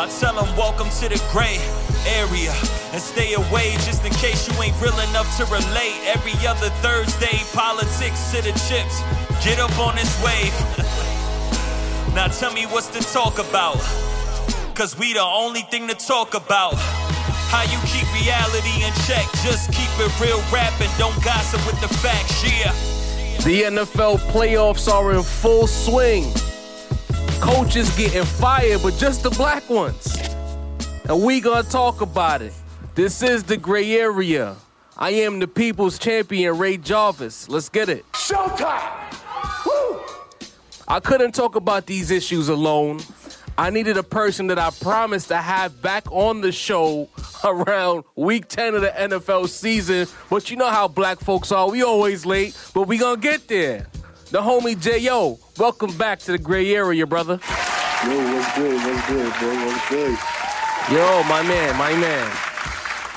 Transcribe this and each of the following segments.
I tell them welcome to the gray area and stay away just in case you ain't real enough to relate. Every other Thursday, politics to the chips. Get up on this wave. now tell me what's to talk about. Cause we the only thing to talk about. How you keep reality in check, just keep it real rap and don't gossip with the facts, yeah. The NFL playoffs are in full swing. Coaches getting fired, but just the black ones. And we gonna talk about it. This is the gray area. I am the people's champion, Ray Jarvis. Let's get it. Showtime! Woo! I couldn't talk about these issues alone. I needed a person that I promised to have back on the show around week 10 of the NFL season. But you know how black folks are. We always late, but we gonna get there. The homie J.O., welcome back to the gray area, brother. Yo, what's good? What's good, bro? What's good? Yo, my man, my man.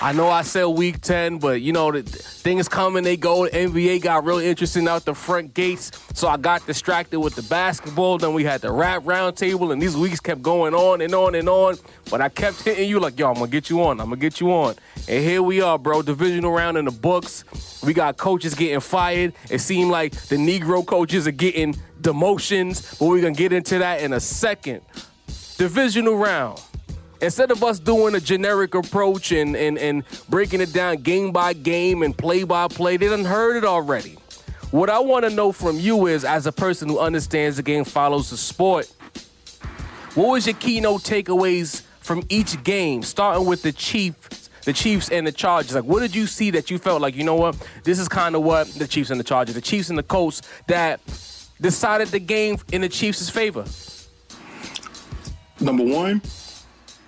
I know I said week 10, but you know, the things come and they go. The NBA got real interesting out the front gates. So I got distracted with the basketball. Then we had the rap roundtable, and these weeks kept going on and on and on. But I kept hitting you like, yo, I'm going to get you on. I'm going to get you on. And here we are, bro. Divisional round in the books. We got coaches getting fired. It seemed like the Negro coaches are getting demotions, but we're going to get into that in a second. Divisional round instead of us doing a generic approach and, and, and breaking it down game by game and play by play, they done heard it already. What I want to know from you is, as a person who understands the game, follows the sport, what was your keynote takeaways from each game, starting with the Chiefs, the Chiefs and the Chargers? Like, what did you see that you felt like, you know what, this is kind of what the Chiefs and the Chargers, the Chiefs and the Colts that decided the game in the Chiefs' favor? Number one,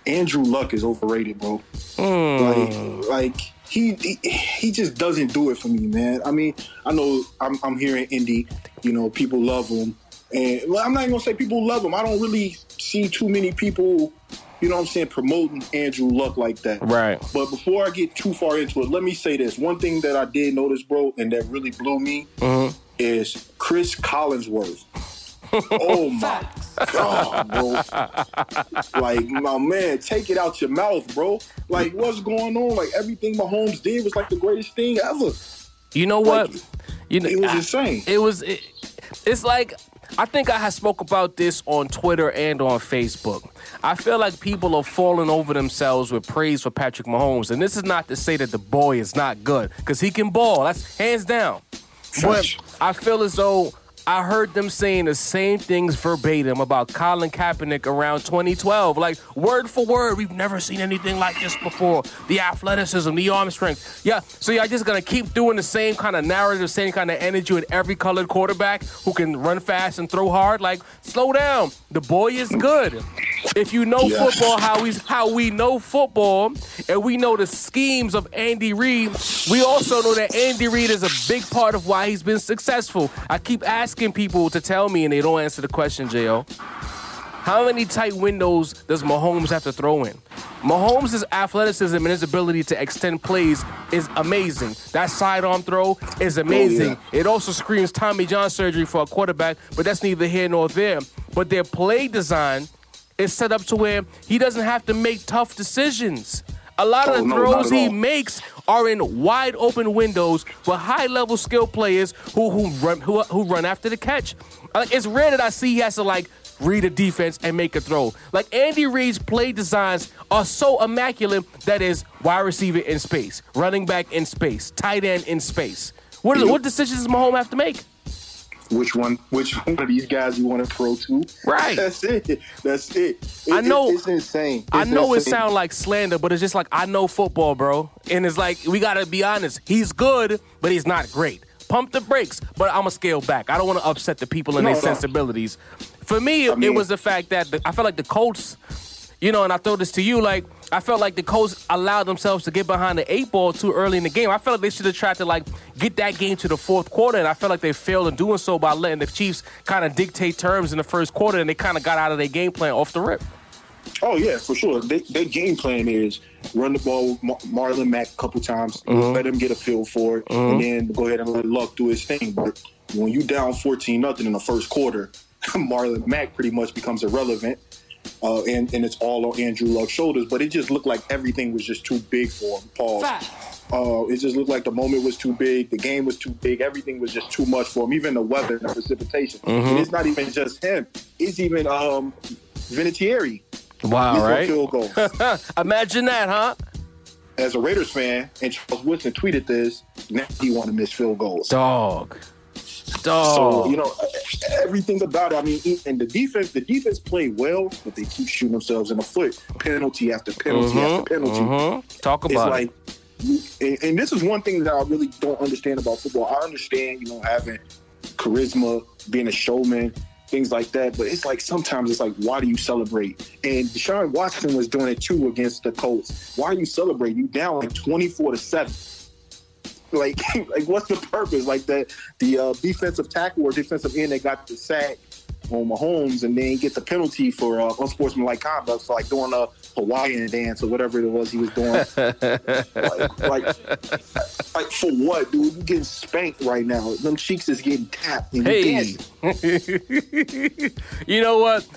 Andrew Luck is overrated, bro. Mm. Like, like he, he he just doesn't do it for me, man. I mean, I know I'm, I'm hearing Indy, you know, people love him, and well, I'm not even gonna say people love him. I don't really see too many people, you know, what I'm saying, promoting Andrew Luck like that. Right. But before I get too far into it, let me say this: one thing that I did notice, bro, and that really blew me Mm-hmm. is Chris Collinsworth. Oh my god, bro! Like my man, take it out your mouth, bro. Like what's going on? Like everything Mahomes did was like the greatest thing ever. You know what? Like, you know, it was I- insane. It was. It, it's like I think I had spoke about this on Twitter and on Facebook. I feel like people are falling over themselves with praise for Patrick Mahomes, and this is not to say that the boy is not good because he can ball. That's hands down. But I feel as though I heard them saying the same things verbatim about Colin Kaepernick around 2012. Like, word for word, we've never seen anything like this before. The athleticism, the arm strength. Yeah, so y'all just gonna keep doing the same kind of narrative, same kind of energy with every colored quarterback who can run fast and throw hard. Like, slow down. The boy is good. If you know Yeah. football, how we how we know football, and we know the schemes of Andy Reid, we also know that Andy Reid is a big part of why he's been successful. I keep asking people to tell me, and they don't answer the question, Jo. How many tight windows does Mahomes have to throw in? Mahomes' athleticism and his ability to extend plays is amazing. That sidearm throw is oh, amazing. It also screams Tommy John surgery for a quarterback, but that's neither here nor there. But their play design is set up to where he doesn't have to make tough decisions. A lot of Oh, the no, throws he makes are in wide open windows for high level skill players who who run who, who run after the catch. Like it's rare that I see he has to like read a defense and make a throw. Like Andy Reid's play designs are so immaculate that is wide receiver in space, running back in space, tight end in space. What, what decisions does Mahomes have to make? Which one? Which one of these guys you want to pro to? Right. That's it. That's it. It- I know- It's insane. I It's know it insane. sounds like slander, but it's just like I know football, bro. And it's like we gotta be honest. He's good, but he's not great. Pump the brakes, but I'm gonna scale back. I don't want to upset the people and No, their no. sensibilities. For me, it, mean- was the fact that the, I felt like the Colts, you know, and I throw this to you, like I felt like the Colts allowed themselves to get behind the eight ball too early in the game. I felt like they should have tried to like get that game to the fourth quarter, and I felt like they failed in doing so by letting the Chiefs kind of dictate terms in the first quarter, and they kind of got out of their game plan off the rip. Oh yeah, for sure. They, their game plan is run the ball with Mar- Marlon Mack a couple times, mm-hmm. let him get a feel for it, and mm-hmm. then go ahead and let Luck do his thing. But when you down fourteen nothing in the first quarter, Marlon Mack pretty much becomes irrelevant, uh, and, and it's all on Andrew Luck's shoulders. But it just looked like everything was just too big for him. Pause. Uh, it just looked like the moment was too big, the game was too big, everything was just too much for him. Even the weather and the precipitation. Mm-hmm. And it's not even just him; it's even um, Vinatieri. Wow, Missing right? Field goals. Imagine that, huh? As a Raiders fan, and Charles Woodson tweeted this. Now he want to miss field goals. Dog. Dog. So you know everything about it. I mean, and the defense, the defense played well, but they keep shooting themselves in the foot, penalty after penalty after penalty. Mhm. Talk It's about like, and, and this is one thing that I really don't understand about football. I understand, you know, having charisma, being a showman, things like that. But it's like sometimes it's like, why do you celebrate? And Deshaun Watson was doing it too against the Colts. Why are you celebrating? You down like twenty four to seven. Like, like what's the purpose? Like that the uh, defensive tackle or defensive end that got the sack on Mahomes and then get the penalty for uh, unsportsmanlike conduct for like doing a Hawaiian dance or whatever it was he was doing. like, like, like for what, dude? You getting spanked right now. Them cheeks is getting tapped. Hey. you know what?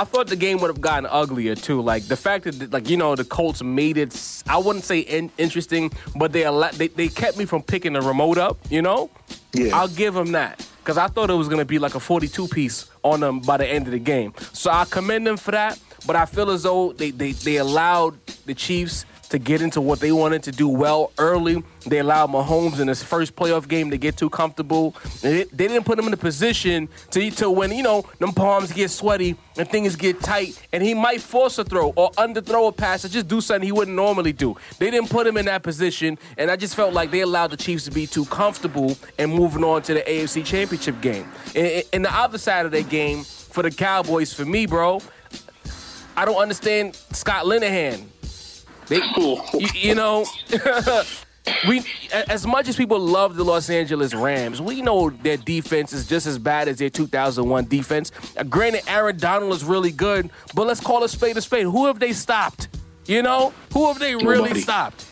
I thought the game would have gotten uglier too. Like the fact that, like you know, the Colts made it. I wouldn't say in- interesting, but they, alla- they they kept me from picking the remote up. You know, Yeah. I'll give them that because I thought it was gonna be like a 42 piece on them by the end of the game. So I commend them for that. But I feel as though they they, they allowed the Chiefs to get into what they wanted to do well early. They allowed Mahomes in his first playoff game to get too comfortable. They, didn't put him in a position to, to when, you know, them palms get sweaty and things get tight and he might force a throw or underthrow a pass or just do something he wouldn't normally do. They didn't put him in that position and I just felt like they allowed the Chiefs to be too comfortable and moving on to the AFC Championship game. And, and the other side of that game for the Cowboys, for me, bro, I don't understand Scott Linehan. They, you, you know, we as much as people love the Los Angeles Rams, we know their defense is just as bad as their 2001 defense. Uh, granted, Aaron Donald is really good, but let's call a spade a spade. Who have they stopped? You know, who have they really Nobody. stopped?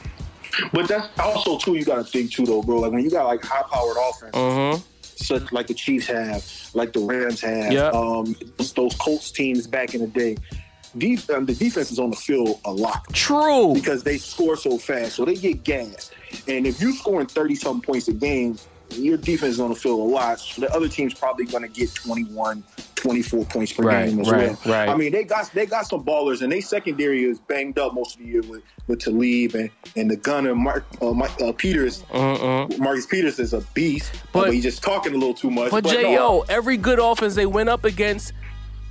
But that's also too. You got to think too, though, bro. Like when you got like high powered offenses, such like the Chiefs have, like the Rams have, Yeah. um, those Colts teams back in the day. Def- um, the defense is on the field a lot True. because they score so fast, so they get gas. And if you're scoring thirty something points a game, your defense is on the field a lot. So the other team's probably going to get 21, 24 points per Right, game as right, well. right. I mean, they got they got some ballers, and they secondary is banged up most of the year with with Talib and and the gunner Mark uh, Mike, uh, Peters. Marcus Peters is a beast, But- but, he's just talking a little too much. But no, J.O., every good offense they went up against,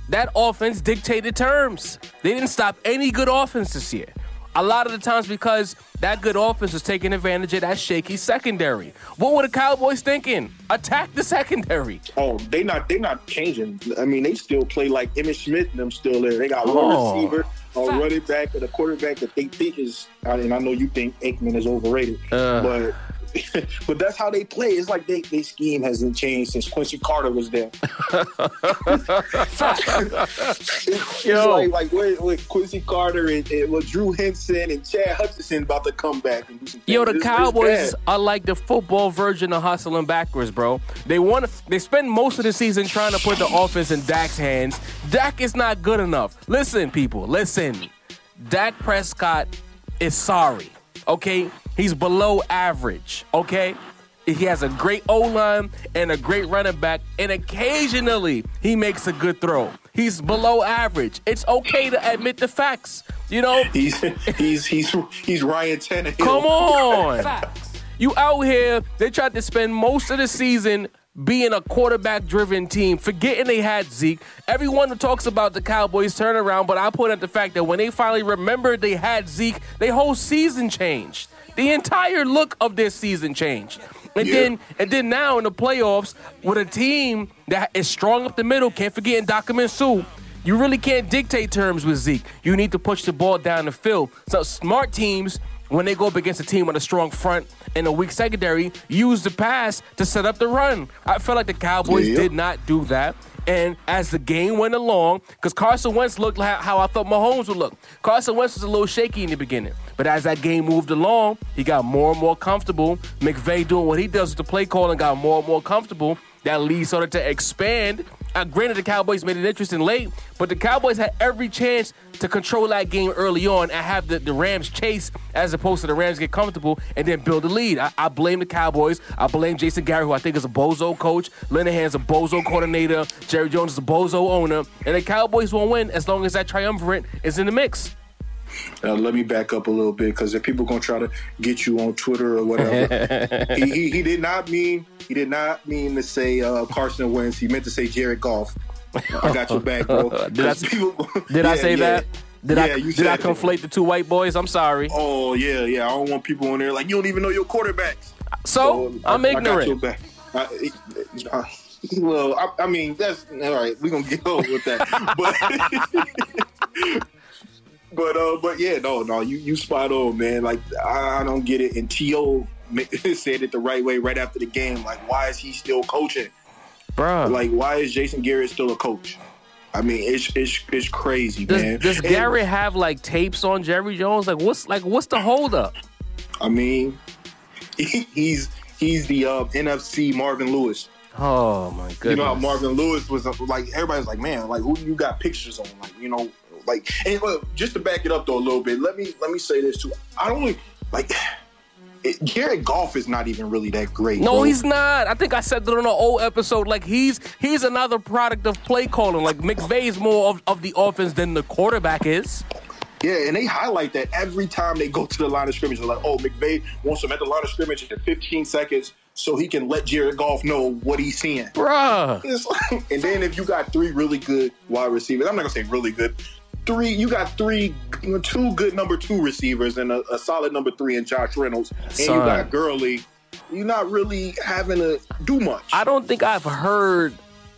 that offense dictated terms. They didn't stop any good offense this year. A lot of the times because that good offense was taking advantage of that shaky secondary. What were the Cowboys thinking? Attack the secondary. Oh, they not they not changing. I mean, they still play like Emmitt Smith and them still there. They got Oh, one receiver, a fact. running back, and a quarterback that they think is. And I know you think Aikman is overrated, Uh. but but that's how they play. It's like they they scheme hasn't changed since Quincy Carter was there. it's Yo. like like Quincy Carter and, and with Drew Henson and Chad Hutchinson about to come back and do some. Yo, the things. It's- it's Cowboys bad. are like the football version of hustling backwards, bro. They want they spend most of the season trying to put the offense in Dak's hands. Dak is not good enough. Listen, people, listen. Dak Prescott is sorry. Okay? He's below average. Okay? He has a great O line and a great running back, and occasionally he makes a good throw. He's below average. It's okay to admit the facts. You know, He's he's he's he's Ryan Tannehill. Come on. Facts. You out here, they tried to spend most of the season being a quarterback driven team, forgetting they had Zeke. Everyone who talks about the Cowboys turnaround, but I point out the fact that when they finally remembered they had Zeke, their whole season changed. The entire look of their season changed. And Yeah. then and then now in the playoffs with a team that is strong up the middle, can't forget Ndamukong Suh. You really can't dictate terms with Zeke. You need to push the ball down the field. So smart teams, when they go up against a team with a strong front and a weak secondary, use the pass to set up the run. I felt like the Cowboys Yeah. did not do that. And as the game went along, because Carson Wentz looked like how I thought Mahomes would look. Carson Wentz was a little shaky in the beginning. But as that game moved along, he got more and more comfortable. McVay doing what he does with the play calling got more and more comfortable. That lead started to expand. uh, granted, the Cowboys made it interesting late, but the Cowboys had every chance to control that game early on and have the, the Rams chase as opposed to the Rams get comfortable and then build a lead. I, I blame the Cowboys. I blame Jason Garrett, who I think is a bozo coach. Linehan's a bozo coordinator. Jerry Jones is a bozo owner. And the Cowboys won't win as long as that triumvirate is in the mix. Uh, let me back up a little bit because if people gonna try to get you on Twitter or whatever, he, he, he did not mean he did not mean to say uh, Carson Wentz. He meant to say Jared Goff. I got your back, bro. Did, I, people- did I say yeah. that? Did I Yeah, you did I conflate the two white boys? I'm sorry. Oh yeah, yeah. I don't want people on there like you don't even know your quarterbacks. So I- I'm I got your ignorant. back. I- uh, well, I, I mean that's all right. We're gonna get over with that, but but uh, but yeah, no, no, you you spot on, man. Like I, I don't get it. And To said it the right way right after the game. Like, why is he still coaching? bro? Like, why is Jason Garrett still a coach? I mean, it's it's it's crazy, does, man. does And- Garrett have like tapes on Jerry Jones? Like what's like what's the holdup? I mean, he, he's he's the uh, NFC Marvin Lewis. Oh my goodness. You know how Marvin Lewis was uh, like everybody's like, man, like who you got pictures on? Like, you know, like and look, just to back it up though a little bit, let me let me say this too. I don't like it, Jared Goff is not even really that great. No, bro. he's not. I think I said that on an old episode. Like he's he's another product of play calling. Like McVay's more of, of the offense than the quarterback is. Yeah, and they highlight that every time they go to the line of scrimmage. They're like, oh, McVay wants him at the line of scrimmage in 15 seconds so he can let Jared Goff know what he's seeing. Bruh. Like- and then if you got three really good wide receivers, I'm not gonna say really good. Three, you got three, two good number two receivers and a, a solid number three in Josh Reynolds, and you got Gurley. You're not really having to do much. I don't think I've heard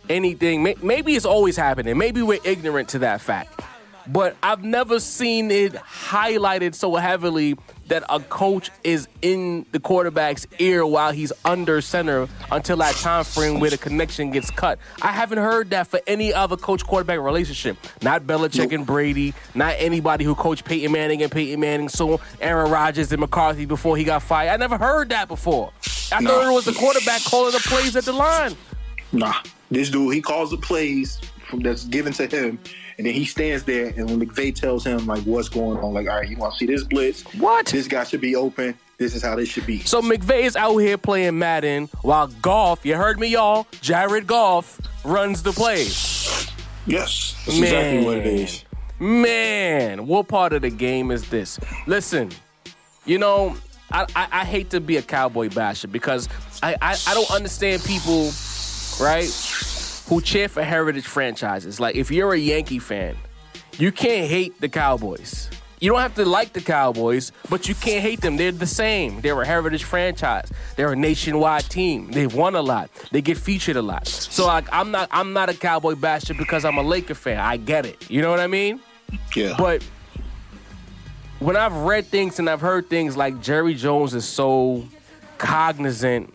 anything. Maybe it's always happening. Maybe we're ignorant to that fact. But I've never seen it highlighted so heavily that a coach is in the quarterback's ear while he's under center until that time frame where the connection gets cut. I haven't heard that for any other coach quarterback relationship. Not Belichick and Brady, not anybody who coached Peyton Manning and Peyton Manning, so Aaron Rodgers and McCarthy before he got fired. I never heard that before. I No. thought it was the quarterback calling the plays at the line. Nah, this dude he calls the plays from, that's given to him, and then he stands there. And when McVay tells him like what's going on, like all right, you want to see this blitz? What? This guy should be open. This is how they should be. So McVay is out here playing Madden while Golf, you heard me, y'all, Jared Goff runs the plays. yes, that's exactly what it is. Man, what part of the game is this? Listen, you know, I, I, I hate to be a cowboy basher because I, I, I don't understand people, right, who cheer for heritage franchises. Like, if you're a Yankee fan, you can't hate the Cowboys. You don't have to like the Cowboys, but you can't hate them. They're the same. They're a heritage franchise. They're a nationwide team. They've won a lot. They get featured a lot. So like, I'm not I'm not a Cowboy basher because I'm a Laker fan. I get it. You know what I mean? Yeah, But when I've read things and I've heard things like Jerry Jones is so cognizant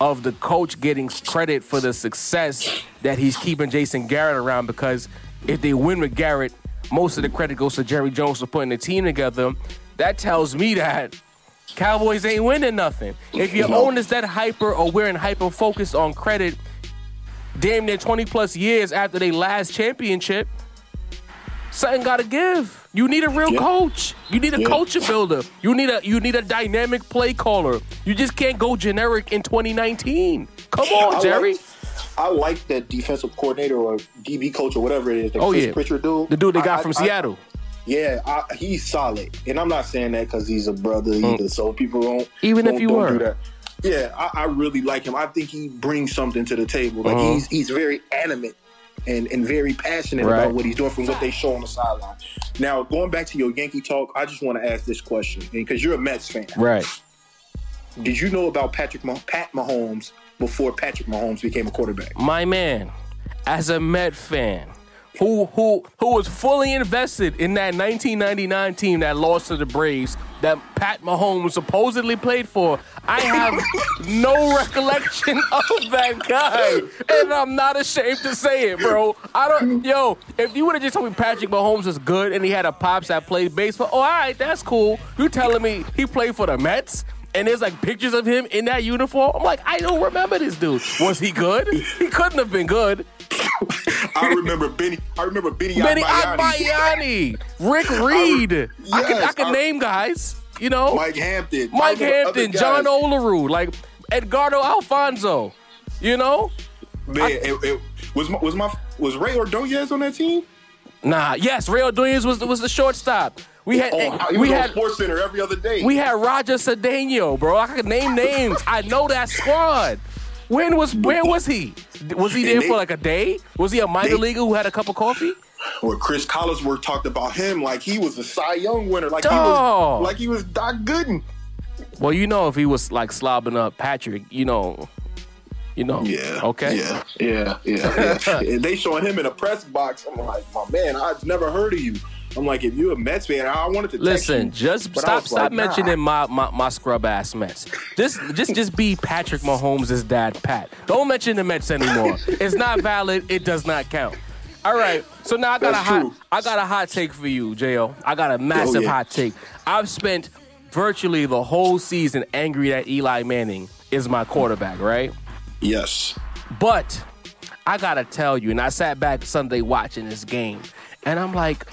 of the coach getting credit for the success that he's keeping Jason Garrett around because if they win with Garrett, most of the credit goes to Jerry Jones for putting the team together. That tells me that Cowboys ain't winning nothing. If your No. owner's that hyper or we're in hyper focused on credit, damn near 20 plus years after they last championship, something gotta give. You need a real Yeah. coach. You need a Yeah. culture builder. You need a you need a dynamic play caller. You just can't go generic in 2019. Come on, I Jerry. Like, I like that defensive coordinator or DB coach or whatever it is. That oh Chris yeah, Pritchard dude. the dude they got I- from I- Seattle. Yeah, he's solid, and I'm not saying that because he's a brother either. So people don't Mm. Even if don't- you don't were. do that. Yeah, I, I really like him. I think he brings something to the table. Like Uh-huh. he's he's very animate and and very passionate Right. about what he's doing from what they show on the sideline. Now, going back to your Yankee talk, I just want to ask this question because you're a Mets fan. Right. Did you know about Patrick Mah- Pat Mahomes before Patrick Mahomes became a quarterback? My man, as a Met fan, who who who was fully invested in that 1999 team that lost to the Braves that Pat Mahomes supposedly played for. I have no recollection of that guy, and I'm not ashamed to say it, bro. I don't, yo. If you would have just told me Patrick Mahomes is good and he had a pops that played baseball, oh, all right, that's cool. You telling me he played for the Mets? And there's like pictures of him in that uniform. I'm like, I don't remember this dude. Was he good? He couldn't have been good. I remember Benny. I remember Benny. Benny Agbayani. Rick Reed. I can I can I- name guys. You know, Mike Hampton. Mike Hampton, John. Olerud, like Edgardo Alfonzo. You know, Man, it, it, was my, was my was Rey Ordonez on that team? nah. Yes, Rey Ordonez was was the shortstop. We had Oh, we had Sports Center every other day. we had Roger Cedeno, bro. I could name names. I know that squad. When was where was he? Was he there they- for like a day? Was he a minor they- leaguer who had a cup of coffee? where Chris Collinsworth talked about him like he was a Cy Young winner, like he was like he was Doc Gooden. Well, you know, if he was like slobbing up Patrick, you know, you know. Yeah. Okay. Yeah. Yeah. Yeah. yeah. they showing him in a press box. I'm like, my man, I've never heard of you. I'm like, if you're a Mets fan, I wanted to Listen, you, just stop stop like, nah. mentioning my, my my scrub ass Mets. Just just just be Patrick Mahomes' dad, Pat. Don't mention the Mets anymore. it's not valid. It does not count. All right. So now I got That's a hot true. I got a hot take for you, Jo. I got a massive Oh, yeah. hot take. I've spent virtually the whole season angry that Eli Manning is my quarterback, right? Yes. But I gotta tell you, and I sat back Sunday watching this game, and I'm like,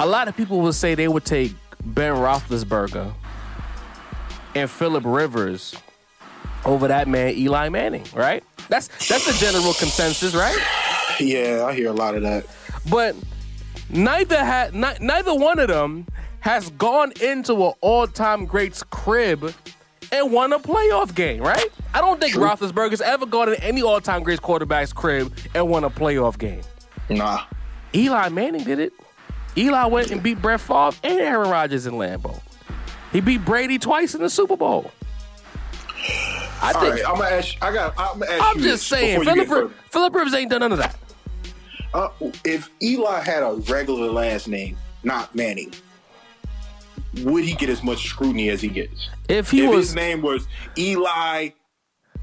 a lot of people will say they would take Ben Roethlisberger and Philip Rivers over that man Eli Manning, right? That's that's the general consensus, right? Yeah, I hear a lot of that. But neither had neither one of them has gone into an all-time greats crib and won a playoff game, right? I don't think Roethlisberger's ever gone in any all-time greats quarterback's crib and won a playoff game. Nah. Eli Manning did it. Eli went and beat Brett Favre and Aaron Rodgers in Lambeau. He beat Brady twice in the Super Bowl. I All think. right, I'm gonna ask. I got. I'm gonna ask I'm just saying, Philip, Philip Rivers ain't done none of that. Uh, if Eli had a regular last name, not Manning, would he get as much scrutiny as he gets? If he if was his name was Eli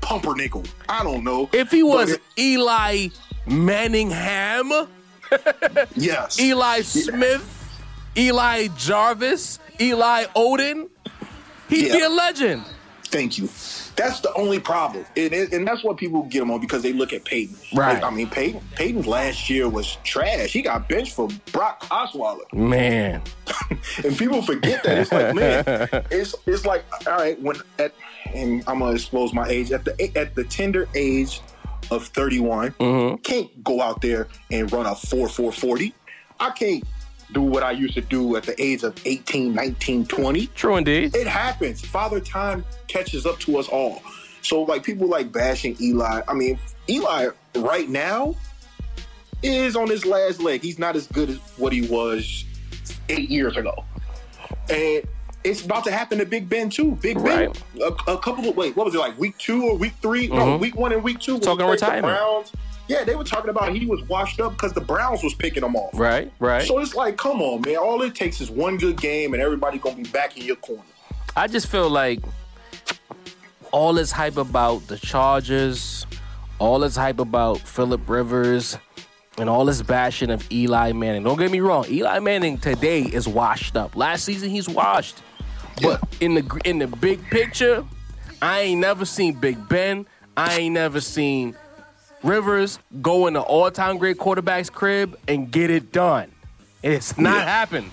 Pumpernickel, I don't know. If he was Eli Manningham, yes, Eli Smith, Eli Jarvis, Eli Oden, he'd be a legend. Thank you. That's the only problem, and, and that's what people get him on because they look at Peyton. Right. Like, I mean, Peyton. Peyton's last year was trash. He got benched for Brock Osweiler. Man, and people forget that. It's like, man, it's it's like, all right, when at and I'm gonna expose my age at the at the tender age of 31, Mm-hmm. can't go out there and run a 4 4 40. I can't do what I used to do at the age of 18, 19, 20. true indeed. It happens. Father time catches up to us all. So like people like bashing Eli. I mean, Eli right now is on his last leg. He's not as good as what he was eight years ago. And it's about to happen to Big Ben too. Big Ben, Right. a, a couple of wait, what was it like week two or week 3 No, Mhm. week one and week two. Talking played the retirement. Browns. Yeah, they were talking about he was washed up because the Browns was picking him off. Right, right. So it's like, come on, man. All it takes is one good game, and everybody gonna be back in your corner. I just feel like all this hype about the Chargers, all this hype about Philip Rivers, and all this bashing of Eli Manning. Don't get me wrong, Eli Manning today is washed up. Last season he's washed, but in the in the big picture, I ain't never seen Big Ben. I ain't never seen Rivers go in the all-time great quarterback's crib and get it done. It's not Yeah. happened.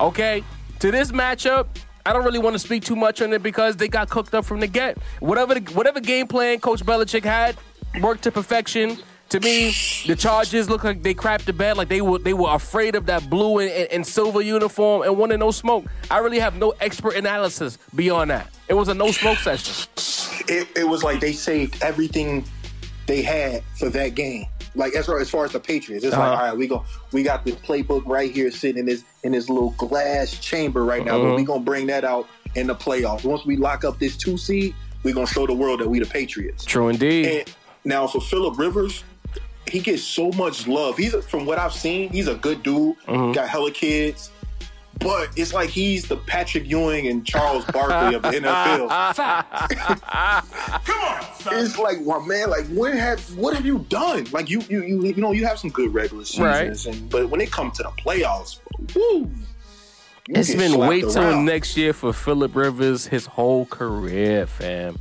Okay? To this matchup, I don't really want to speak too much on it because they got cooked up from the get. Whatever the, whatever game plan Coach Belichick had worked to perfection. To me, the Chargers look like they crapped the bed, like they were they were afraid of that blue and, and, and silver uniform and wanted no smoke. I really have no expert analysis beyond that. It was a no smoke session. It, it was like they saved everything they had for that game. Like as far as, far as the Patriots, it's Uh-huh. like all right, we go we got the playbook right here sitting in this in this little glass chamber right now, Uh-huh. but we gonna bring that out in the playoffs. Once we lock up this two seed, we gonna show the world that we the Patriots. True indeed. And now for Philip Rivers, he gets so much love. He's from what I've seen, he's a good dude. Mm-hmm. Got hella kids. But it's like he's the Patrick Ewing and Charles Barkley of the NFL. Come on, son. it's like, well, man, like what have what have you done? Like you you you you know you have some good regular seasons, and but when it comes to the playoffs, woo, you It's get been slapped wait till next year for Philip Rivers, his whole career, fam.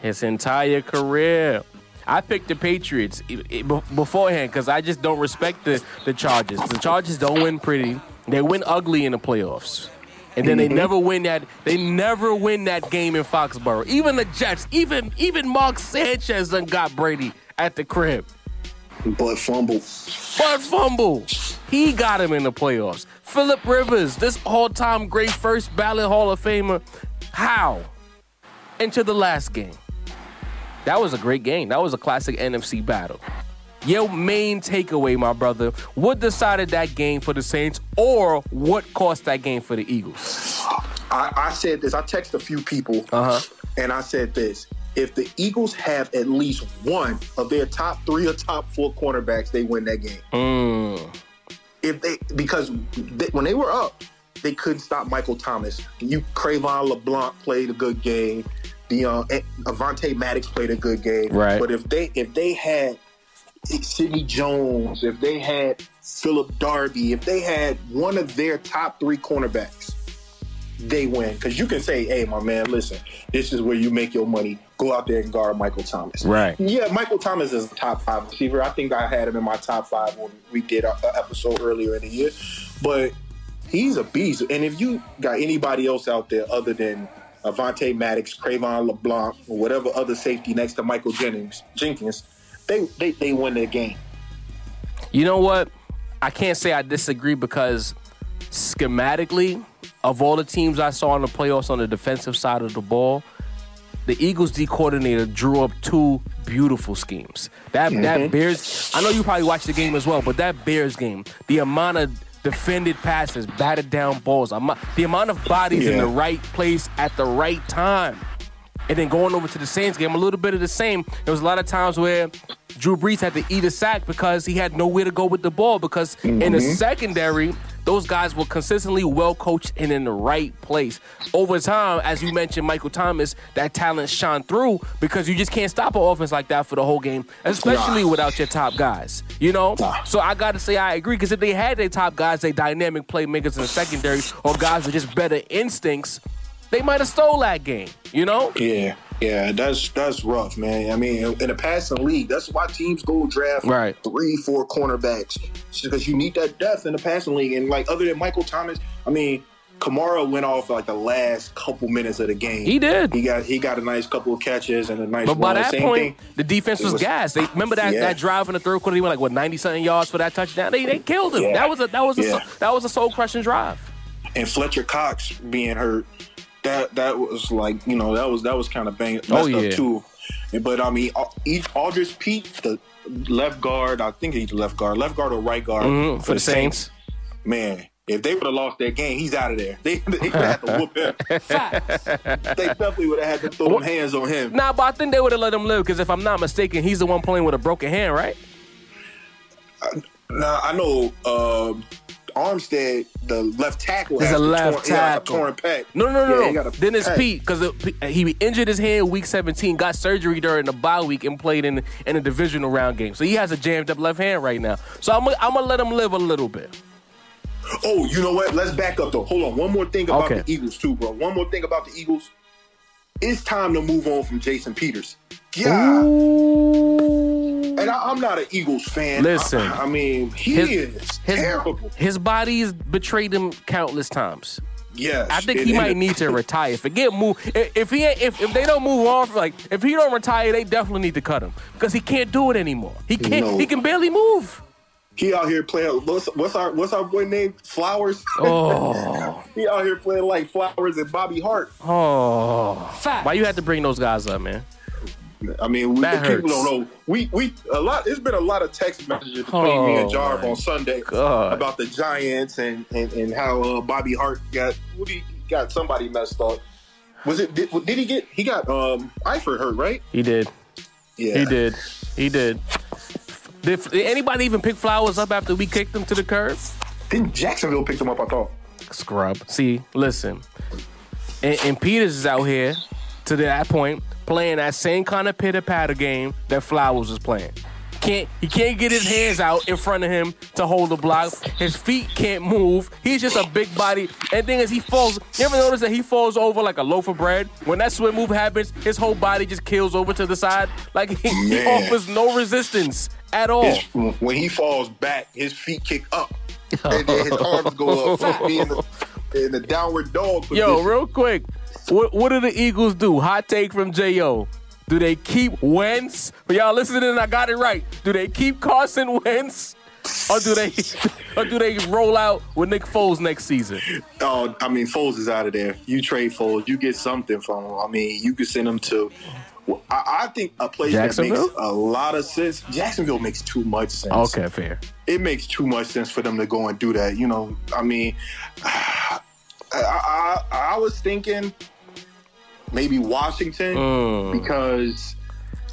His entire career. I picked the Patriots i- i- be- beforehand because I just don't respect the the Chargers. The Chargers don't win pretty. They win ugly in the playoffs. And then they mm-hmm. never win that. They never win that game in Foxborough. Even the Jets, even even Mark Sanchez done got Brady at the crib. But fumble. But fumble. He got him in the playoffs. Philip Rivers, this all-time great first ballot Hall of Famer. How? Into the last game. That was a great game. That was a classic NFC battle. Your main takeaway, my brother, what decided that game for the Saints or what cost that game for the Eagles? I, I said this. I texted a few people, Uh-huh. and I said this: if the Eagles have at least one of their top three or top four cornerbacks, they win that game. Mm. If they because they, when they were up, they couldn't stop Michael Thomas. You Cre'Von LeBlanc played a good game. The uh, Avonte Maddox played a good game. Right. But if they if they had Sidney Jones, if they had Philip Darby, if they had one of their top three cornerbacks, they win. Because you can say, hey, my man, listen, this is where you make your money. Go out there and guard Michael Thomas. Right. Yeah, Michael Thomas is a top five receiver. I think I had him in my top five when we did an episode earlier in the year. But he's a beast. And if you got anybody else out there other than Avonte Maddox, Cre'Von LeBlanc, or whatever other safety next to Michael Jennings, Jenkins, they, they, they win the game. You know what? I can't say I disagree because schematically, of all the teams I saw in the playoffs on the defensive side of the ball, the Eagles D coordinator drew up two beautiful schemes. That that mm-hmm. Bears, I know you probably watched the game as well, but that Bears game, the amount of defended passes, batted down balls, the amount of bodies in the right place at the right time. And then going over to the Saints game, a little bit of the same. There was a lot of times where Drew Brees had to eat a sack because he had nowhere to go with the ball. Because in the mm-hmm. secondary, those guys were consistently well coached and in the right place. Over time, as you mentioned, Michael Thomas, that talent shone through because you just can't stop an offense like that for the whole game, especially Nah. without your top guys. You know? Nah. So I got to say I agree because if they had their top guys, they dynamic playmakers in the secondary, or guys with just better instincts, they might have stole that game. You know? Yeah, yeah, that's that's rough, man. I mean, in a passing league, that's why teams go draft Right. three, four cornerbacks because you need that depth in the passing league. And like, other than Michael Thomas, I mean, Kamara went off like the last couple minutes of the game. He did. He got he got a nice couple of catches and a nice. But by run. that Same point, thing. the defense was, was- gassed. They remember that, Yeah. that drive in the third quarter. He went like what ninety something yards for that touchdown. They they killed him. Yeah. That was a that was a Yeah. that was a soul crushing drive. and Fletcher Cox being hurt, that that was like you know that was that was kind of bang messed Oh, yeah. up too. But I mean, Al- each Aldridge Peat, the left guard, I think he's the left guard, left guard or right guard Mhm, for the Saints. Man, if they would have lost that game, he's out of there. They, they would have had to whoop him. they definitely would have had to throw them hands on him. Nah, but I think they would have let him live because if I'm not mistaken, he's the one playing with a broken hand, right? Now I know uh, Armstead, the left tackle, There's has a left torn, tackle. torn pec. No, no, no, Yeah, no. Then it's. Peat because he injured his hand week 17, got surgery during the bye week, and played in in a divisional round game. So he has a jammed up left hand right now. So I'm gonna- I'm gonna let him live a little bit. Oh, you know what? Let's back up though. Hold on. One more thing about Okay. the Eagles too, bro. One more thing about the Eagles. It's time to move on from Jason Peters. Yeah. And I, I'm not an Eagles fan. Listen. I, I mean, he His- is His, terrible. his body's betrayed him countless times. Yes. I think And- he and- might need to retire. Forget move. If if he if, if they don't move on, like if he don't retire, they definitely need to cut him because he can't do it anymore. He can't. No. He can barely move. He out here playing. What's, what's our what's our boy name? Flowers. Oh, he out here playing like Flowers and Bobby Hart. oh. Why you had to bring those guys up, man? I mean, we, That people don't know. We we a lot. There's been a lot of text messages between me and Oh, Jarv on Sunday God. about the Giants and and, and how uh, Bobby Hart got what he got somebody messed up. Was it did, did he get he got um Eifert hurt right? He did. Yeah, He did. He did. Did, did anybody even pick Flowers up after we kicked them to the curb? Didn't Jacksonville pick them up? I thought. Scrub. See, listen. And, and Peters is out here to that point playing that same kind of pitter patter game that Flowers was playing. can't he can't get his hands out in front of him to hold the block. His feet can't move. He's just a big body. And thing is, he falls. You ever notice that he falls over like a loaf of bread? When that swim move happens, his whole body just kills over to the side. Like he, he offers no resistance at all. His, when he falls back, his feet kick up, and then his arms go up, in the, in the downward dog position. Yo, real quick, what what do the Eagles do? Hot take from Jo. Do they keep Wentz? For y'all listening, I got it right. Do they keep Carson Wentz, or do they or do they roll out with Nick Foles next season? Oh, I mean, Foles is out of there. You trade Foles, you get something from him. I mean, you could send him to. Well, I, I think a place that makes a lot of sense. Jacksonville makes too much sense. Okay, fair. it makes too much sense for them to go and do that. You know, I mean, I, I, I was thinking maybe Washington Mm. because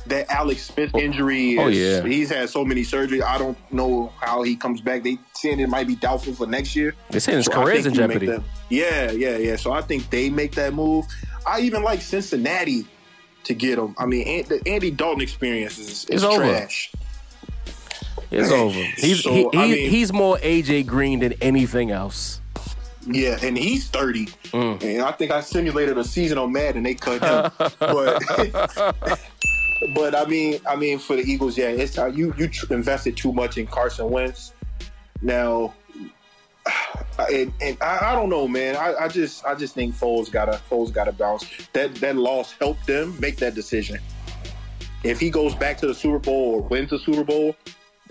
that Alex Smith injury. Is, Oh, yeah. he's had so many surgeries. I don't know how he comes back. They saying it might be doubtful for next year. They saying his So career's in think you make jeopardy. that- yeah, yeah, yeah. So I think they make that move. I even like Cincinnati to get him. I mean, An- the Andy Dalton experience is, is trash. It's over. He's So, he, I mean- he's more AJ Green than anything else. Yeah, and he's 30. Mm. And I think I simulated a season on Madden, they cut him. but but I mean, I mean for the Eagles, yeah, it's how you you tr- invested too much in Carson Wentz. Now and, and I, I don't know, man. I, I just I just think Foles gotta Foles gotta bounce. That that loss helped them make that decision. If he goes back to the Super Bowl or wins the Super Bowl,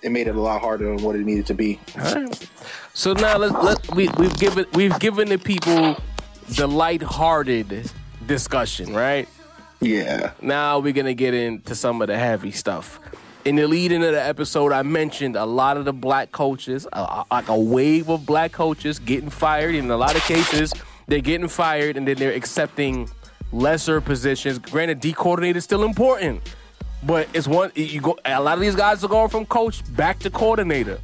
it made it a lot harder than what it needed to be. So now let's let we we've given we've given the people the lighthearted discussion, right? Yeah. Now we're gonna get into some of the heavy stuff. In the lead into the episode, I mentioned a lot of the black coaches, like a wave of black coaches getting fired. In a lot of cases, they're getting fired and then they're accepting lesser positions. Granted, D coordinator is still important, but it's one you go. A lot of these guys are going from coach back to coordinator.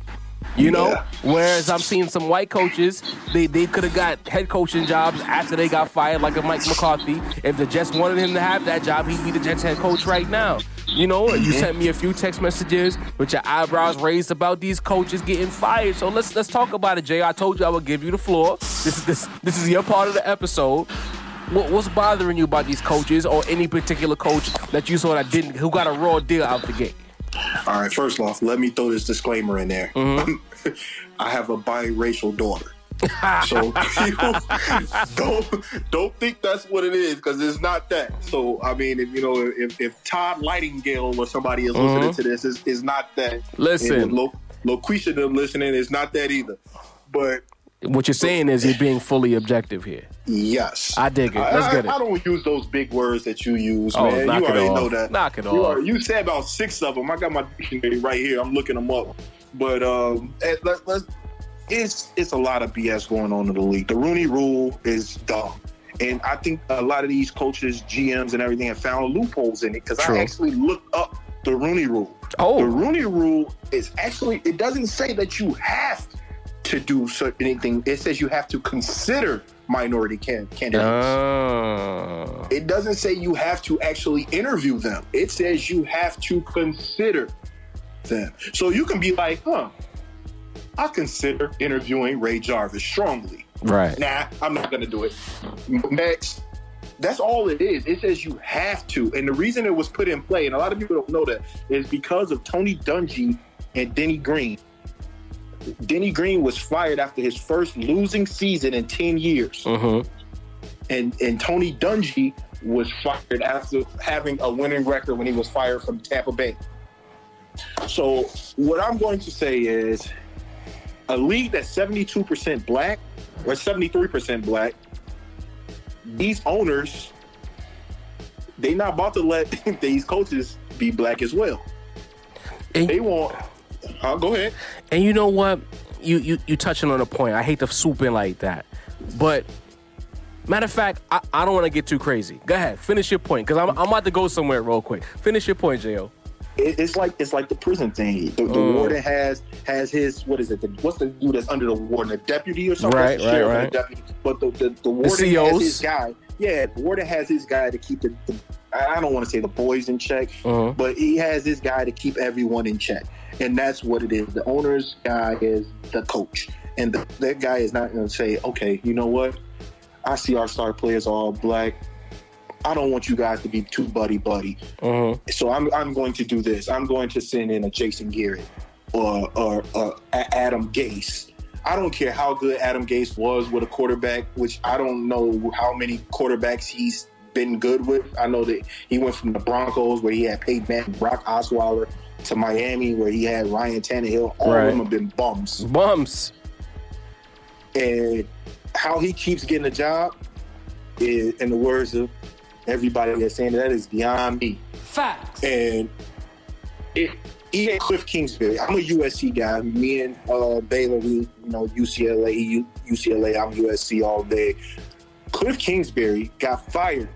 You know, Yeah. whereas I'm seeing some white coaches, they, they could have got head coaching jobs after they got fired, like a Mike McCarthy. If the Jets wanted him to have that job, he'd be the Jets head coach right now. You know, you sent me a few text messages with your eyebrows raised about these coaches getting fired. So let's let's talk about it, Jay. I told you I would give you the floor. This is this this is your part of the episode. What, what's bothering you about these coaches, or any particular coach that you saw that didn't, who got a raw deal out of the gate? All right, first off, let me throw this disclaimer in there. Mm-hmm. I have a biracial daughter. so don't don't think that's what it is because it's not that. So I mean, if you know, if, if Todd Lightingale or somebody is mm-hmm. listening to this, is is not that. Listen. Lo, Loquisha them listening is not that either. But What you're saying is you're being fully objective here. yes, I dig it. Let's I, get it. I don't use those big words that you use, Oh, man. knock you it already off. know that. Knock it you off. are- you said about six of them. I got my dictionary right here. I'm looking them up. But um, eh, let, let's, it's it's a lot of BS going on in the league. The Rooney Rule is dumb, and I think a lot of these coaches, GMs, and everything have found loopholes in it because I actually looked up the Rooney Rule. Oh. The Rooney Rule is actually it doesn't say that you have to do certain anything. It says you have to consider minority can- candidates. Oh. It doesn't say you have to actually interview them. It says you have to consider them. So you can be like, huh, I consider interviewing Ray Jarvis strongly. Right. Nah, I'm not going to do it. Next. That's all it is. It says you have to. And the reason it was put in play, and a lot of people don't know that, is because of Tony Dungy and Denny Green. Denny Green was fired after his first losing season in 10 years Mm-hmm. and and Tony Dungy was fired after having a winning record when he was fired from Tampa Bay. So what I'm going to say is a league that's 72% black or 73% black, these owners they not about to let these coaches be black as well. And, They want uh, go ahead. and you know what? You you you touching on a point. I hate to swoop in like that, but matter of fact, I, I don't want to get too crazy. Go ahead, finish your point because I'm I'm about to go somewhere real quick. Finish your point, Jo. it, it's like it's like the prison thing. The, the Mm. warden has has his what is it? The, what's the dude that's under the warden? A deputy or something? Right, The right, right. a deputy. But the the, the warden COs? has his guy. Yeah, the warden has his guy to keep the, the I don't want to say the boys in check, Mhm. but he has this guy to keep everyone in check, and that's what it is. The owner's guy is the coach, and the, that guy is not going to say, "Okay, you know what? I see our star players all black. I don't want you guys to be too buddy buddy. Mhm. So I'm I'm going to do this. I'm going to send in a Jason Garrett or or, or Adam Gase. I don't care how good Adam Gase was with a quarterback, which I don't know how many quarterbacks he's been good with. I know that he went from the Broncos where he had Peyton Manning, Brock Osweiler, to Miami where he had Ryan Tannehill. All Right. of them have been bums. Bumps. And how he keeps getting a job is, in the words of everybody that's saying that is beyond me. Facts. And it, he had Kliff Kingsbury. I'm a USC guy. Me and uh, Baylor, we you know UCLA, U- UCLA. I'm USC all day. Kliff Kingsbury got fired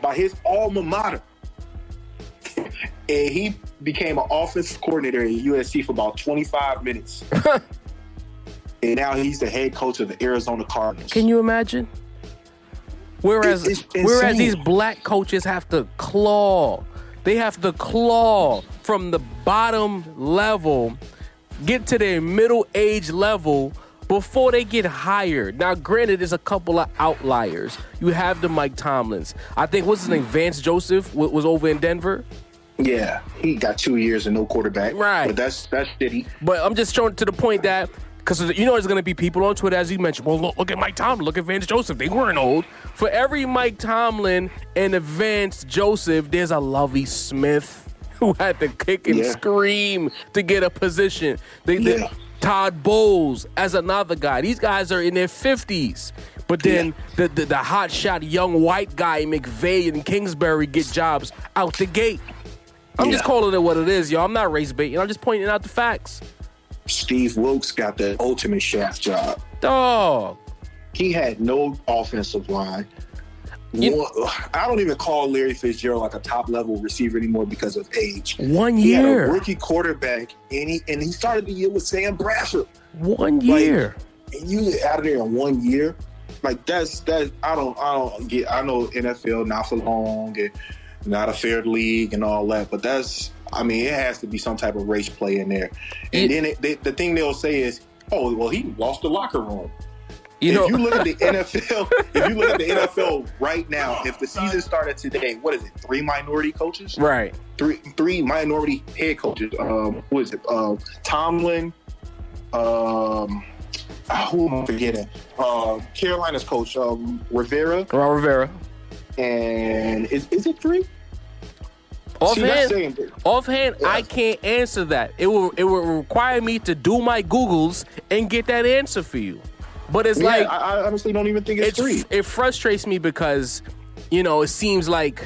by his alma mater, and he became an offensive coordinator at USC for about 25 minutes. and now he's the head coach of the Arizona Cardinals. Can you imagine? Whereas, whereas these black coaches have to claw, they have to claw from the bottom level, get to their middle age level before they get hired. Now, granted, there's a couple of outliers. You have the Mike Tomlins. I think what's his name, Vance Joseph, was over in Denver. Yeah, he got two years and no quarterback. Right. but that's that's shitty. But I'm just showing to the point that because you know there's going to be people on Twitter as you mentioned. Well, look, look at Mike Tomlin, look at Vance Joseph. They weren't old. For every Mike Tomlin and Vance Joseph, there's a Lovie Smith who had to kick and Yeah. scream to get a position. They, they- Todd Bowles as another guy. These guys are in their 50s. But then the, the the hot shot young white guy McVay and Kingsbury get jobs out the gate. I'm just calling it what it is, y'all. I'm not race baiting. I'm just pointing out the facts. Steve Wilks got the ultimate shaft job. Dog. He had no offensive line. You- One- I don't even call Larry Fitzgerald like a top level receiver anymore because of age. One He had a year. rookie quarterback, and he and he started the year with Sam Bradford. One Like, year. And you get out of there in one year, like that's that. I don't I don't get. I know NFL not for long and not a fair league and all that, but that's. I mean, it has to be some type of race play in there. And It- then it, they, the thing they'll say is, "Oh, well, he lost the locker room." You if know, you look at the NFL, if you look at the NFL right now, if the season started today, what is it? Three minority coaches, right. three three minority head coaches. Um, what is it? Um, Tomlin. Um, ah, who am I forgetting? Uh, Carolina's coach, um, Rivera, Ron Rivera. and is is it three? See, Offhand, saying- offhand, Yeah. I can't answer that. It will it will require me to do my Googles and get that answer for you. But it's Yeah, like I, I honestly don't even think it's, it's three. it frustrates me because you know it seems like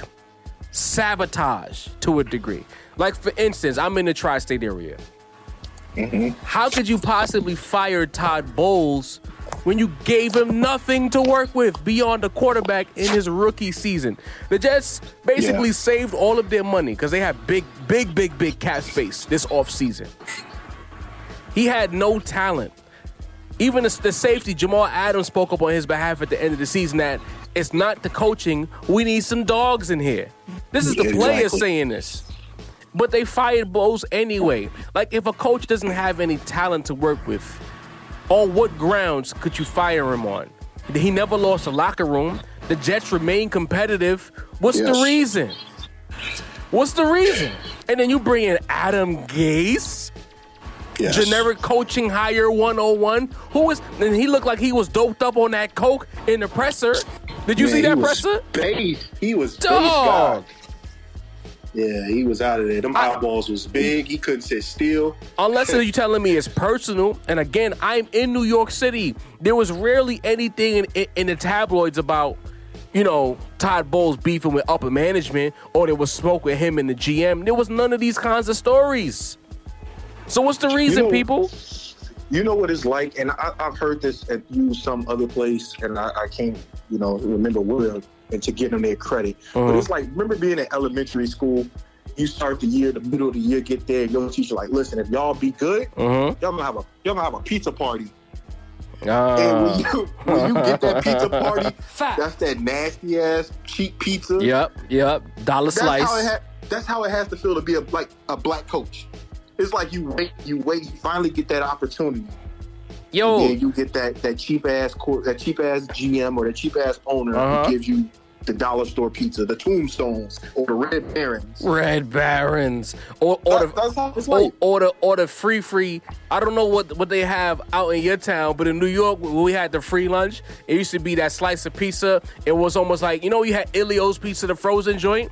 sabotage to a degree. Like for instance, I'm in the tri-state area. Mm-hmm. How could you possibly fire Todd Bowles when you gave him nothing to work with beyond a quarterback in his rookie season? The Jets basically Yeah. saved all of their money because they had big, big, big, big cap space this offseason. He had no talent. Even the, the safety, Jamal Adams, spoke up on his behalf at the end of the season that it's not the coaching. We need some dogs in here. This is the Yeah, players exactly. saying this. But they fired Bowles anyway. Like, if a coach doesn't have any talent to work with, on what grounds could you fire him on? He never lost a locker room. The Jets remain competitive. What's the reason? What's the reason? And then you bring in Adam Gase Yes. generic coaching hire 101. Who was and he looked like he was doped up on that coke in the presser. Did you Man, see that presser? Base. He was Dog. Yeah, he was out of there. Them I- eyeballs was big. He couldn't sit still. Unless you're telling me it's personal. And again, I'm in New York City. There was rarely anything in, in, in the tabloids about, you know, Todd Bowles beefing with upper management or there was smoke with him and the GM. There was none of these kinds of stories. So what's the reason, know- people? You know what it's like, and I, I've heard this at you some other place, and I, I can't, you know, remember where, and to give them their credit. But Uh-huh. it's like, remember being in elementary school, you start the year, the middle of the year, get there, your teacher like, listen, if y'all be good, Uh-huh. y'all gonna have a y'all gonna have a pizza party. Ah. And when you, when you get that pizza party, that's that nasty ass cheap pizza. Yep, yep. Dollar That's how it slice. ha- that's how it has to feel to be a like a black coach. It's like you wait, you wait, you finally get that opportunity. Yo, and you get that that cheap ass court, that cheap ass GM or that cheap ass owner Uh-huh. who gives you the dollar store pizza, the tombstones, or the red barons. Red Barons, or or That- the that's how it's or, like. or the or the free free. I don't know what what they have out in your town, but in New York, when we had the free lunch, it used to be that slice of pizza. It was almost like you know you had Ellio's Pizza, the frozen joint.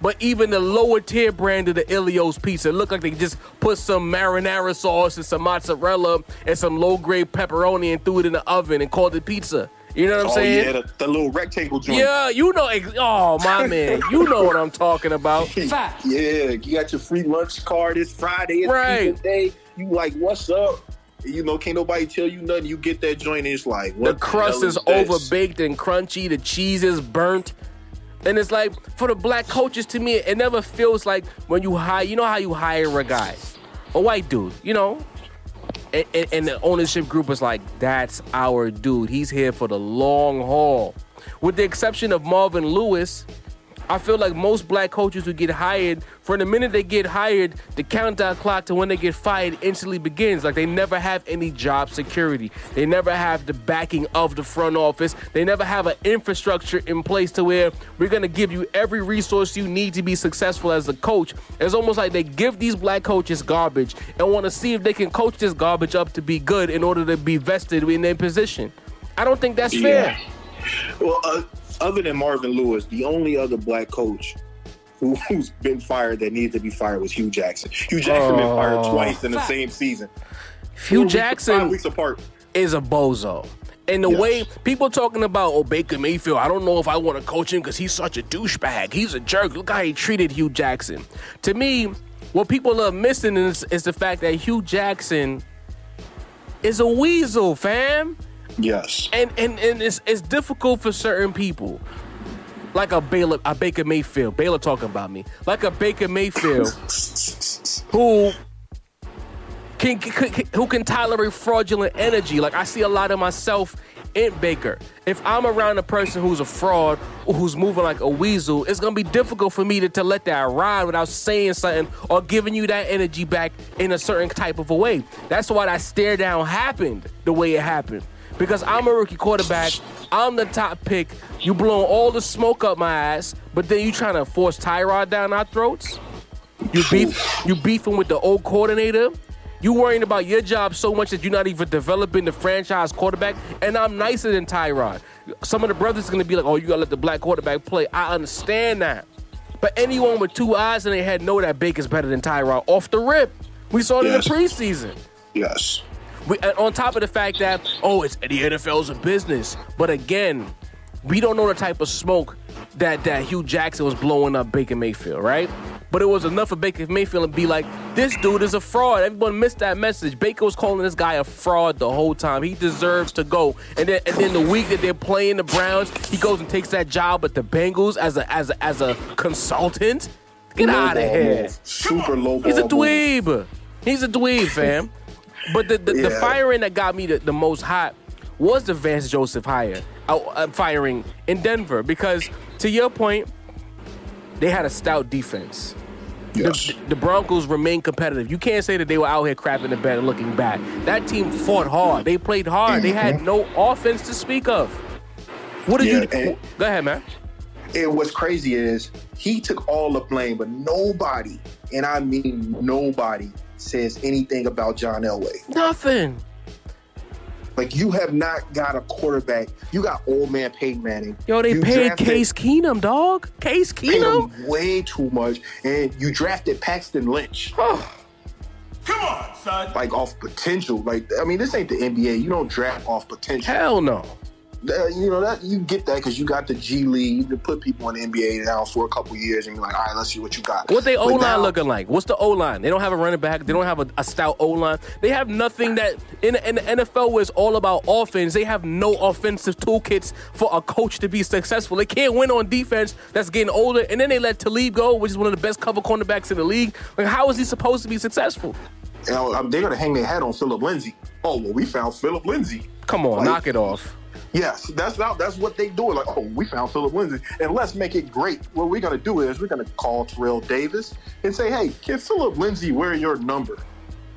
But even the lower tier brand of the Ellio's pizza, it looked like they just put some marinara sauce and some mozzarella and some low grade pepperoni and threw it in the oven and called it pizza. You know what I'm Oh saying? yeah, the, the little rectangle joint. Yeah, you know. Oh my man, you know what I'm talking about. Yeah, you got your free lunch card. It's Friday. It's Right. day. You like, what's up? You know, can't nobody tell you nothing. You get that joint, and it's like, The crust hell is this? overbaked and crunchy. The cheese is burnt. And it's like for the black coaches, to me, it never feels like when you hire. You know how you hire a guy, a white dude. You know, and, and, and the ownership group is like, that's our dude. He's here for the long haul. With the exception of Marvin Lewis, I feel like most black coaches who get hired, from the minute they get hired, the countdown clock to when they get fired instantly begins. Like they never have any job security. They never have the backing of the front office. They never have an infrastructure in place to where we're gonna give you every resource you need to be successful as a coach. It's almost like they give these black coaches garbage and want to see if they can coach this garbage up to be good in order to be vested in their position. I don't think that's fair. Well, uh, other than Marvin Lewis, the only other black coach who, who's been fired that needs to be fired was Hue Jackson. Hue Jackson been fired Oh. twice in the same season. Hue Four weeks- Jackson five weeks apart. is a bozo. And the Yes. way people talking about oh Baker Mayfield, I don't know if I want to coach him because he's such a douchebag. He's a jerk. Look how he treated Hue Jackson. To me, what people are missing is, is the fact that Hue Jackson is a weasel, fam. Yes. And and, and it's, it's difficult for certain people. Like a Baylor, a Baker Mayfield. Baylor talking about me. Like a Baker Mayfield who can, can, can- who can tolerate fraudulent energy. Like I see a lot of myself in Baker. If I'm around a person who's a fraud or who's moving like a weasel, it's gonna be difficult for me to, to let that ride without saying something or giving you that energy back in a certain type of a way. That's why that stare down happened the way it happened. Because I'm a rookie quarterback, I'm the top pick. You blowing all the smoke up my ass, but then you trying to force Tyrod down our throats. You beef, you beefing with the old coordinator. You worrying about your job so much that you're not even developing the franchise quarterback. And I'm nicer than Tyrod. Some of the brothers are gonna be like, "Oh, you gotta let the black quarterback play." I understand that, but anyone with two eyes in their head know that Baker's better than Tyrod off the rip. We saw it Yes. in the preseason. Yes. We, on top of the fact that oh, it's the NFL's a business, but again, we don't know the type of smoke that that Hue Jackson was blowing up Baker Mayfield, right? But it was enough for Baker Mayfield to be like, this dude is a fraud. Everyone missed that message. Baker was calling this guy a fraud the whole time. He deserves to go. And then, and then the week that they're playing the Browns, he goes and takes that job at the Bengals as a as a, as a consultant. Get out of here. Super low. He's a dweeb. He's a dweeb, fam. But the, the, the firing that got me the, the most hot was the Vance Joseph hire, uh, uh, firing in Denver. Because to your point, they had a stout defense. Yes. The, the Broncos remain competitive. You can't say that they were out here crapping the bed and looking bad. That team fought hard. They played hard. They had no offense to speak of. What did Yeah, you? and- Go ahead, man. And what's crazy is he took all the blame, but nobody, and I mean nobody, says anything about John Elway. Nothing. Like you have not got a quarterback. You got old man Peyton Manning. Yo, they You paid Case Keenum, dog. Case paid Keenum. him way too much, and you drafted Paxton Lynch. Come on, son. Like off potential. Like I mean, this ain't the NBA. You don't draft off potential. Hell no. Uh, you know that you get that because you got the G League. You can put people in the NBA now for a couple years, and you're like, all right, let's see what you got. What they O line now- looking like? What's the O line? They don't have a running back. They don't have a, a stout O line. They have nothing that in, in the NFL where it's all about offense. They have no offensive toolkits for a coach to be successful. They can't win on defense. That's getting older. And then they let Talib go, which is one of the best cover cornerbacks in the league. Like, how is he supposed to be successful? You know, um, they're gonna hang their hat on Phillip Lindsay. Oh well, we found Phillip Lindsay. Come on, Like- knock it off. Yes, that's not, that's what they do. Like, oh, we found Phillip Lindsay, and let's make it great. What we're gonna do is we're gonna call Terrell Davis and say, hey, can Phillip Lindsay wear your number?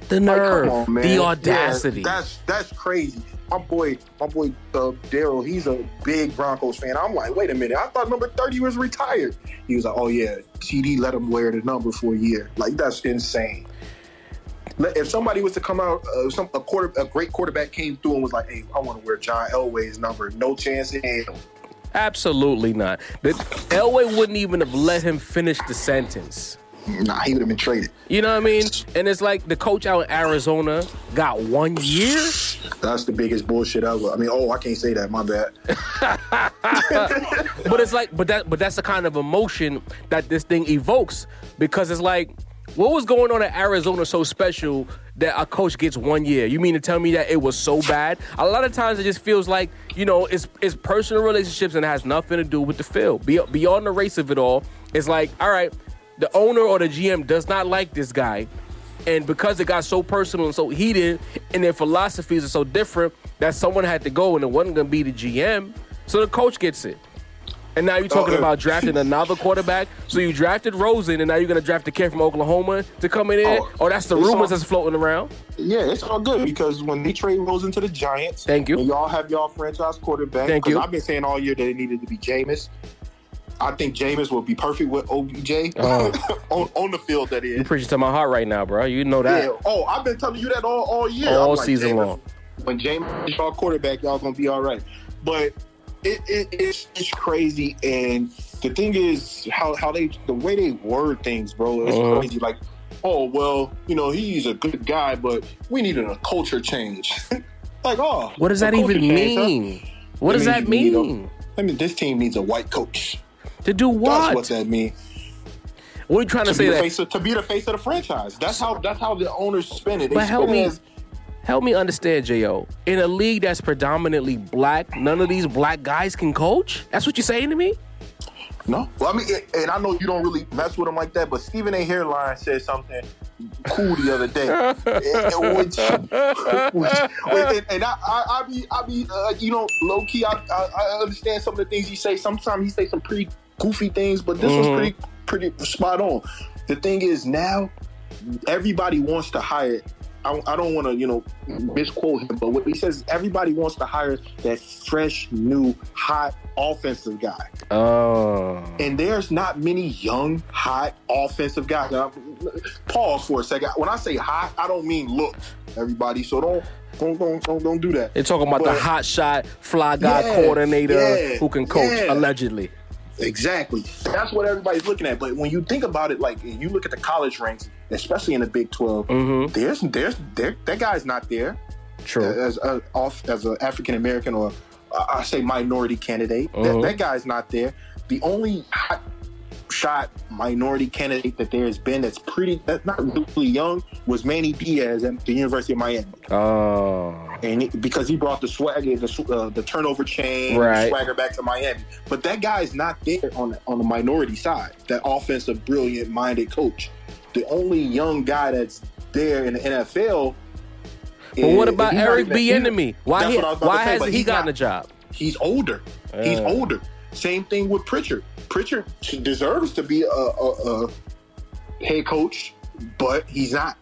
The Like, nerve, come on, the Yeah, audacity. that's that's crazy. My boy, my boy uh, Daryl, he's a big Broncos fan. I'm like, wait a minute, I thought number 30 was retired. He was like, oh yeah, TD let him wear the number for a year. Like that's insane. If somebody was to come out, uh, some a quarter, a great quarterback came through and was like, "Hey, I want to wear John Elway's number," no chance in hell. Absolutely not. The, Elway wouldn't even have let him finish the sentence. Nah, he would have been traded. You know what I mean? And it's like the coach out in Arizona got one year. That's the biggest bullshit ever. I mean, oh, I can't say that. My bad. But it's like, but that, but that's the kind of emotion that this thing evokes because it's like, what was going on in Arizona so special that a coach gets one year? You mean to tell me that it was so bad? A lot of times it just feels like you know it's it's personal relationships and it has nothing to do with the field. Be, beyond the race of it all, it's like, all right, the owner or the GM does not like this guy. And because it got so personal and so heated, and their philosophies are so different, that someone had to go, and it wasn't to be the GM. So the coach gets it. And now you're talking Oh, about drafting another quarterback. So you drafted Rosen, and now you're going to draft the kid from Oklahoma to come in. Oh, Oh, that's the rumors all- that's floating around. Yeah, it's all good because when they trade Rosen to the Giants, Thank you. y'all have y'all franchise quarterback. Thank you. I've been saying all year that it needed to be Jameis. I think Jameis will be perfect with OBJ Oh. on, on the field. That is. You're preaching to my heart right now, bro. You know that. Yeah. Oh, I've been telling you that all, all year. All I'm season Jameis, long. When James is y'all quarterback, y'all gonna be all right. But it, it, it's it's crazy, and the thing is how how they the way they word things, bro. It's Uh-huh. crazy. Like, oh well, you know he's a good guy, but we needed a culture change. like, oh, What does that even culture change, huh? mean? What That does that need a- mean? I mean, this team needs a white coach. To do what? That's what? that means. What are you trying to To say that? face of, to be the face of the franchise. That's how that's how the owners spin it. They But help me- as Help me understand, Jo. In a league that's predominantly black, none of these black guys can coach. That's what you're saying to me? No. Well, I mean, and I know you don't really mess with him like that, but Stephen A. Hairline said something cool the other day, and, which, which- and, and I, I, I be, I be, uh, you know, low key. I, I, I understand some of the things he say. Sometimes he say some pretty goofy things, but this was Mhm. pretty, pretty spot on. The thing is now, everybody wants to hire. I, I don't want to, you know, misquote him, but what he says, everybody wants to hire that fresh, new, hot offensive guy. Oh. And there's not many young, hot offensive guys. Now, pause for a second. When I say hot, I don't mean look, everybody. So don't don't don't don't, don't do that. They're talking about the But- hot shot fly guy Yeah, coordinator yeah, who can coach, yeah. allegedly. Exactly. That's what everybody's looking at. But when you think about it, like you look at the college ranks, especially in the Big 12 Mhm. there's there's there that guy's not there True. as a off as an African American or uh, I say minority candidate. Mhm. That, that guy's not there. The only hot shot minority candidate that there has been that's pretty that's not really young was Manny Diaz at the University of Miami, Oh. and because he brought the swagger, the, uh, the turnover chain, Right. swagger back to Miami. But that guy's not there on on the minority side. That offensive, brilliant minded coach. The only young guy that's there in the NFL. But what about Eric even- Bieniemy? Why he, what I was about why say, hasn't he gotten not- a job? He's older. He's older. Same thing with Pritchard. Pritchard deserves to be a, a, a head coach, but he's not.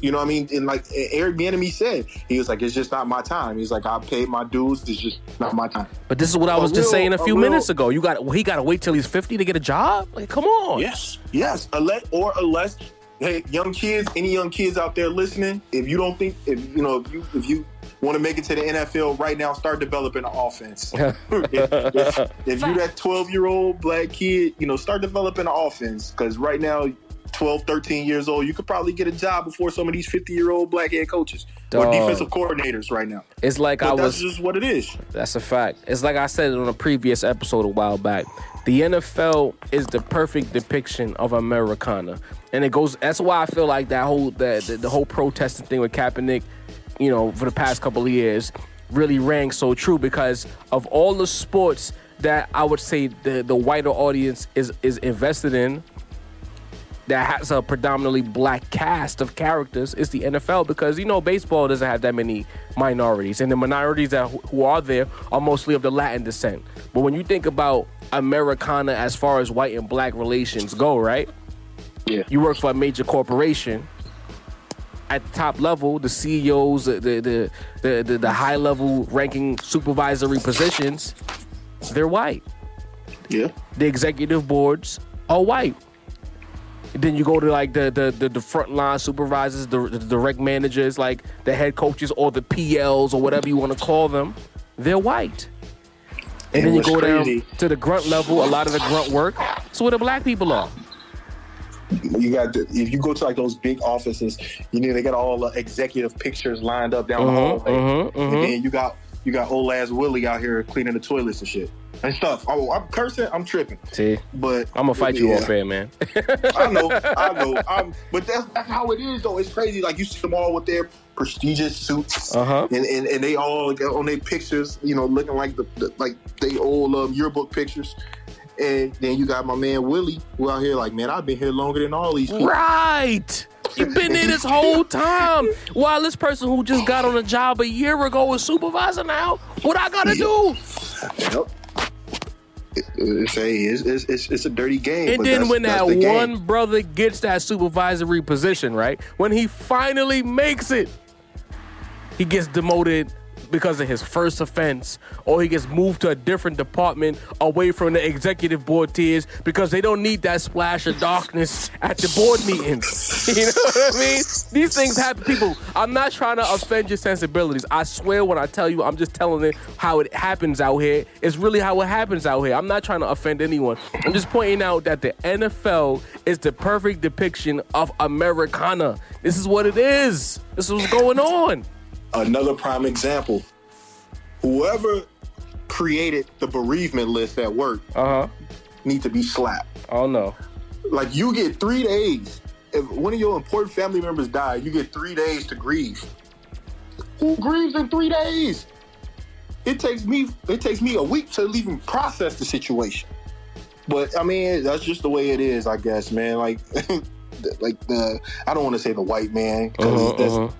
You know what I mean? And like Eric Bieniemy said, he was like, "It's just not my time." He's like, "I paid my dues. It's just not my time." But this is what I was just real- saying a a few real- minutes ago. You got he got to wait till he's fifty to get a job. Like, come on. Yes, yes. Unless or unless, hey, young kids, any young kids out there listening, if you don't think, if you know, if you if you want to make it to the NFL right now, start developing an offense. if, if, if you that 12 year old black kid, you know, start developing an offense because right now. 12, 13 years old, you could probably get a job before some of these 50 year old black head coaches or defensive coordinators right now. It's like I But was. that's just what it is. That's a fact. It's like I said on a previous episode a while back. The NFL is the perfect depiction of Americana, and it goes. That's why I feel like that whole the, the, the whole protesting thing with Kaepernick, you know, for the past couple of years, really rang so true because of all the sports that I would say the the wider audience is is invested in. That has a predominantly black cast of characters is the NFL because you know baseball doesn't have that many minorities and the minorities that who are there are mostly of the Latin descent. But when you think about Americana as far as white and black relations go, right? Yeah. You work for a major corporation. At the top level, the CEOs, the the the, the, the, the high level ranking supervisory positions, they're white. Yeah. The executive boards are white. Then you go to like the the the, the frontline supervisors, the, the direct managers, like the head coaches or the PLs or whatever you want to call them. They're white. And, And then you go crazy- down to the grunt level. A lot of the grunt work. So where the black people are. You got the, if you go to like those big offices, you know they got all the executive pictures lined up down the hallway, mhm, mhm. and then you got you got old ass Willie out here cleaning the toilets and shit and stuff. Oh, I'm cursing, I'm tripping, See, but I'm gonna fight you yeah. off air, man. I know, I know, I'm, but that's, that's how it is though. It's crazy. Like you see them all with their prestigious suits, Uh-huh. and, and and they all on their pictures, you know, looking like the, the like they old um, yearbook pictures. And then you got my man Willie, who out here like, man, I've been here longer than all these people. Right. You've been there this whole time. While this person who just got on a job a year ago is supervisor now, what I gotta do? Yep. It- It's a it's, it's, it's, a dirty game. And then when that the game. one brother gets that supervisory position, right? When he finally makes it, he gets demoted because of his first offense, or he gets moved to a different department away from the executive board tiers because they don't need that splash of darkness at the board meetings. You know what I mean? These things happen. People, I'm not trying to offend your sensibilities. I swear when I tell you, I'm just telling it how it happens out here. It's really how it happens out here. I'm not trying to offend anyone. I'm just pointing out that the NFL is the perfect depiction of Americana. This is what it is. This is what's going on. Another prime example. Whoever created the bereavement list at work Uh huh. need to be slapped. Oh no. Like you get three days. If one of your important family members die, you get three days to grieve. Who grieves in three days? It takes me it takes me a week to even process the situation. But I mean, that's just the way it is, I guess, man. Like, like the I don't want to say the white man because Uh-huh, that's uh-huh.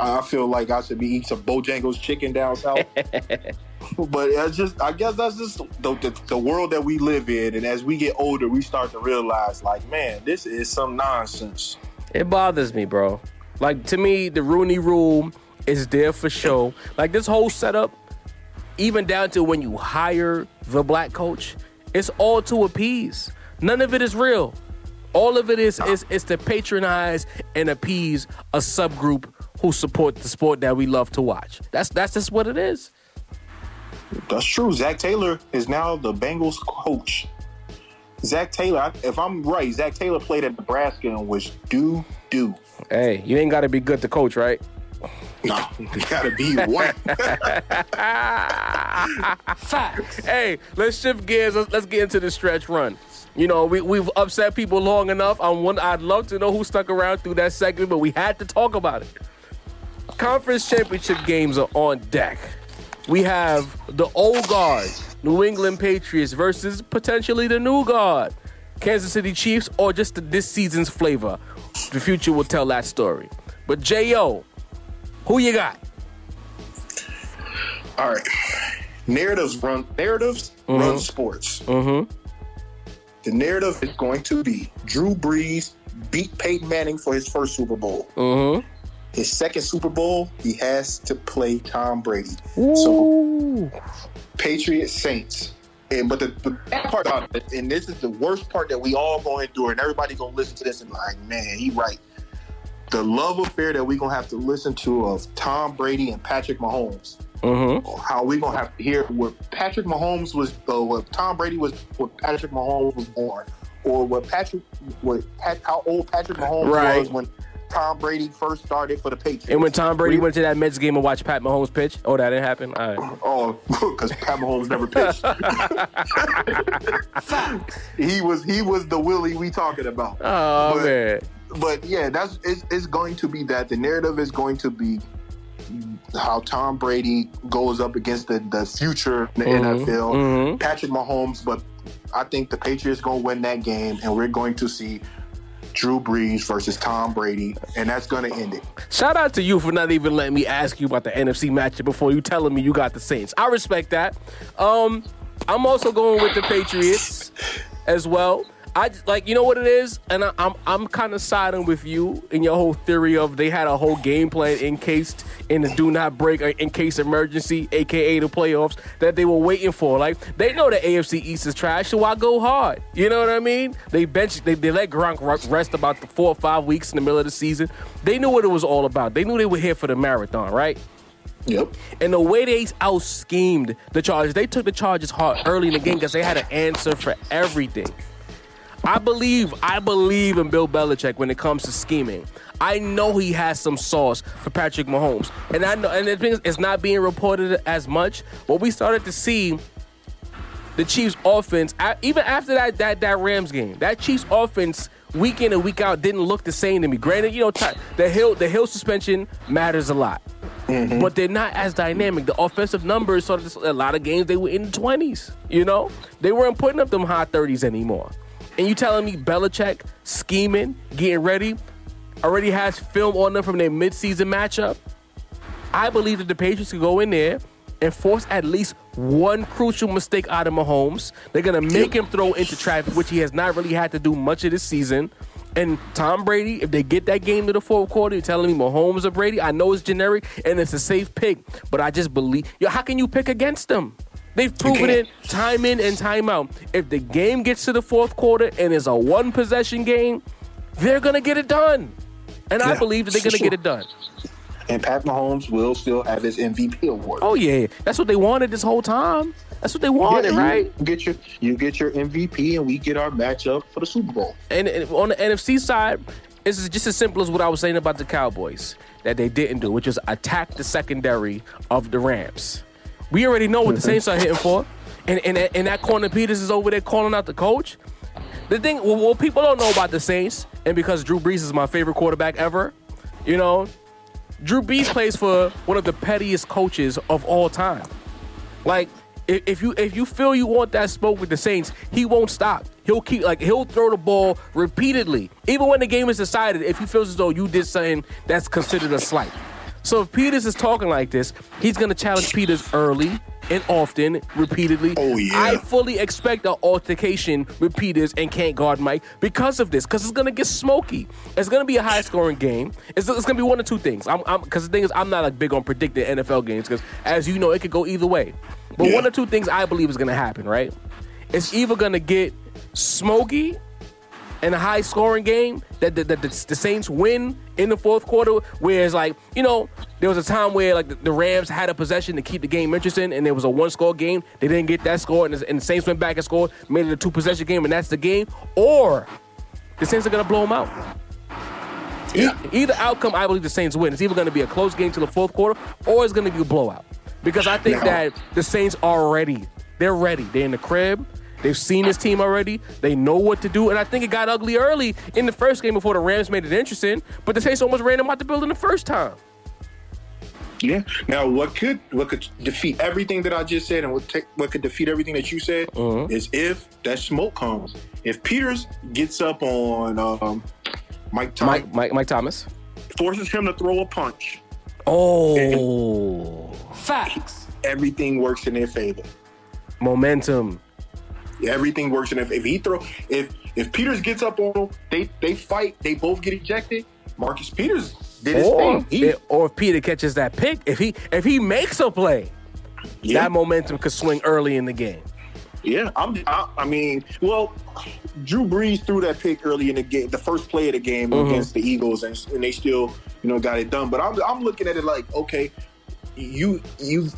I feel like I should be eating some Bojangles chicken down south. but it's just, I guess that's just the, the, the world that we live in. And as we get older, we start to realize, like, man, this is some nonsense. It bothers me, bro. Like to me, the Rooney Rule is there for show. Like this whole setup, even down to when you hire the black coach, it's all to appease. None of it is real. All of it is is is to patronize and appease a subgroup who support the sport that we love to watch. That's that's just what it is. That's true. Zac Taylor is now the Bengals coach. Zac Taylor, if I'm right, Zac Taylor played at Nebraska and was doo doo. Hey, you ain't got to be good to coach, right? No, you gotta be white. hey, let's shift gears. Let's, let's get into the stretch run. You know, we, we've upset people long enough. I'm one, I'd love to know who stuck around through that segment, but we had to talk about it. Conference championship games are on deck. We have the old guard, New England Patriots, versus potentially the new guard, Kansas City Chiefs, or just the, this season's flavor. The future will tell that story. But J.O., who you got? All right. Narratives run narratives run sports. Mm-hmm. The narrative is going to be Drew Brees beat Peyton Manning for his first Super Bowl. Mm-hmm. His second Super Bowl, he has to play Tom Brady. So Patriots Saints. And but the, the bad part about it, and this is the worst part that we all gonna endure, and everybody gonna listen to this and be like, man, he right. The love affair that we gonna have to listen to of Tom Brady and Patrick Mahomes. Mm-hmm. How we gonna have to hear where Patrick Mahomes was, uh, what Tom Brady was, when Patrick Mahomes was born, or what Patrick, what Pat, how old Patrick Mahomes Right. was when Tom Brady first started for the Patriots. And when Tom Brady We- went to that Mets game and watched Pat Mahomes pitch, oh, that didn't happen. All right. Oh, because Pat Mahomes never pitched. he was he was the Willie we talking about. Oh But- man. But yeah, that's it's, it's going to be that. The narrative is going to be how Tom Brady goes up against the, the future in the Mhm, NFL. mhm. Patrick Mahomes, but I think the Patriots going to win that game, and we're going to see Drew Brees versus Tom Brady, and that's gonna end it. Shout out to you for not even letting me ask you about the NFC matchup before you telling me you got the Saints. I respect that. Um, I'm also going with the Patriots as well. I like you know what it is, and I, I'm I'm kind of siding with you in your whole theory of they had a whole game plan encased in the do not break or in case emergency, aka the playoffs, that they were waiting for. Like they know the AFC East is trash, so why go hard? You know what I mean? They bench they, they let Gronk rest about the four or five weeks in the middle of the season. They knew what it was all about. They knew they were here for the marathon, right? Yep. And the way they out schemed the Chargers, they took the Chargers hard early in the game because they had an answer for everything. I believe, I believe in Bill Belichick when it comes to scheming. I know he has some sauce for Patrick Mahomes, and I know, and the thing is, it's not being reported as much. But we started to see the Chiefs' offense, even after that that that Rams game, that Chiefs' offense week in and week out didn't look the same to me. Granted, you know the hill the hill suspension matters a lot, mm-hmm. but they're not as dynamic. The offensive numbers, sort of a lot of games they were in the twenties. You know, they weren't putting up them high thirties anymore. And you telling me Belichick scheming, getting ready, already has film on them from their midseason matchup? I believe that the Patriots could go in there and force at least one crucial mistake out of Mahomes. They're gonna make him throw into traffic, which he has not really had to do much of this season. And Tom Brady, if they get that game to the fourth quarter, you're telling me Mahomes or Brady. I know it's generic and it's a safe pick, but I just believe. Yo, how can you pick against them? They've proven it time in and time out. If the game gets to the fourth quarter and it's a one possession game, they're gonna get it done. And yeah, I believe that they're gonna sure. get it done. And Pat Mahomes will still have his MVP award. Oh yeah, that's what they wanted this whole time. That's what they wanted, yeah, right? Get your you get your MVP, and we get our matchup for the Super Bowl. And, and on the NFC side, it's just as simple as what I was saying about the Cowboys that they didn't do, which is attack the secondary of the Rams. We already know what the Saints are hitting for. And, and, and that corner Peters is over there calling out the coach. The thing, well, what people don't know about the Saints, and because Drew Brees is my favorite quarterback ever, you know, Drew Brees plays for one of the pettiest coaches of all time. Like, if you if you feel you want that smoke with the Saints, he won't stop. He'll keep like he'll throw the ball repeatedly, even when the game is decided. If he feels as though you did something that's considered a slight. So if Peters is talking like this, he's going to challenge Peters early and often, repeatedly. Oh yeah. I fully expect an altercation with Peters and can't guard Mike because of this. Because it's gonna get smoky. It's gonna be a high scoring game. It's, it's gonna be one of two things. I'm because the thing is, I'm not like big on predicting NFL games because, as you know, it could go either way. But yeah. one or two things I believe is gonna happen. Right? It's either gonna get smoky in a high scoring game that the, the, the, the, Saints win in the fourth quarter. Whereas, like, you know, there was a time where like the, the, Rams had a possession to keep the game interesting, and there was a one score game. They didn't get that score, and the, and the Saints went back and scored, made it a two possession game, and that's the game. Or the Saints are going to blow them out. Yeah. E- either outcome, I believe the Saints win. It's either going to be a close game to the fourth quarter, or it's going to be a blowout. Because I think that the Saints are ready. They're ready. They're in the crib. They've seen this team already. They know what to do. And I think it got ugly early in the first game before the Rams made it interesting. But the Saints almost ran them out the building the first time. Yeah. Now, what could what could defeat everything that I just said, and what take, what could defeat everything that you said uh-huh. is if that smoke comes. If Peters gets up on um, Mike, Mike, Mike, Mike Thomas, forces him to throw a punch. Oh, facts. Everything works in their favor. Momentum. Everything works, and if, if he throw if if Peters gets up on them, they they fight. They both get ejected. Marcus Peters did his or, thing. He, or if Peter catches that pick, if he if he makes a play, yeah. that momentum could swing early in the game. Yeah, I'm. I, I, mean, well, Drew Brees threw that pick early in the game, the first play of the game mm-hmm. against the Eagles, and, and they still, you know, got it done. But I'm, I'm looking at it like, okay, you, you,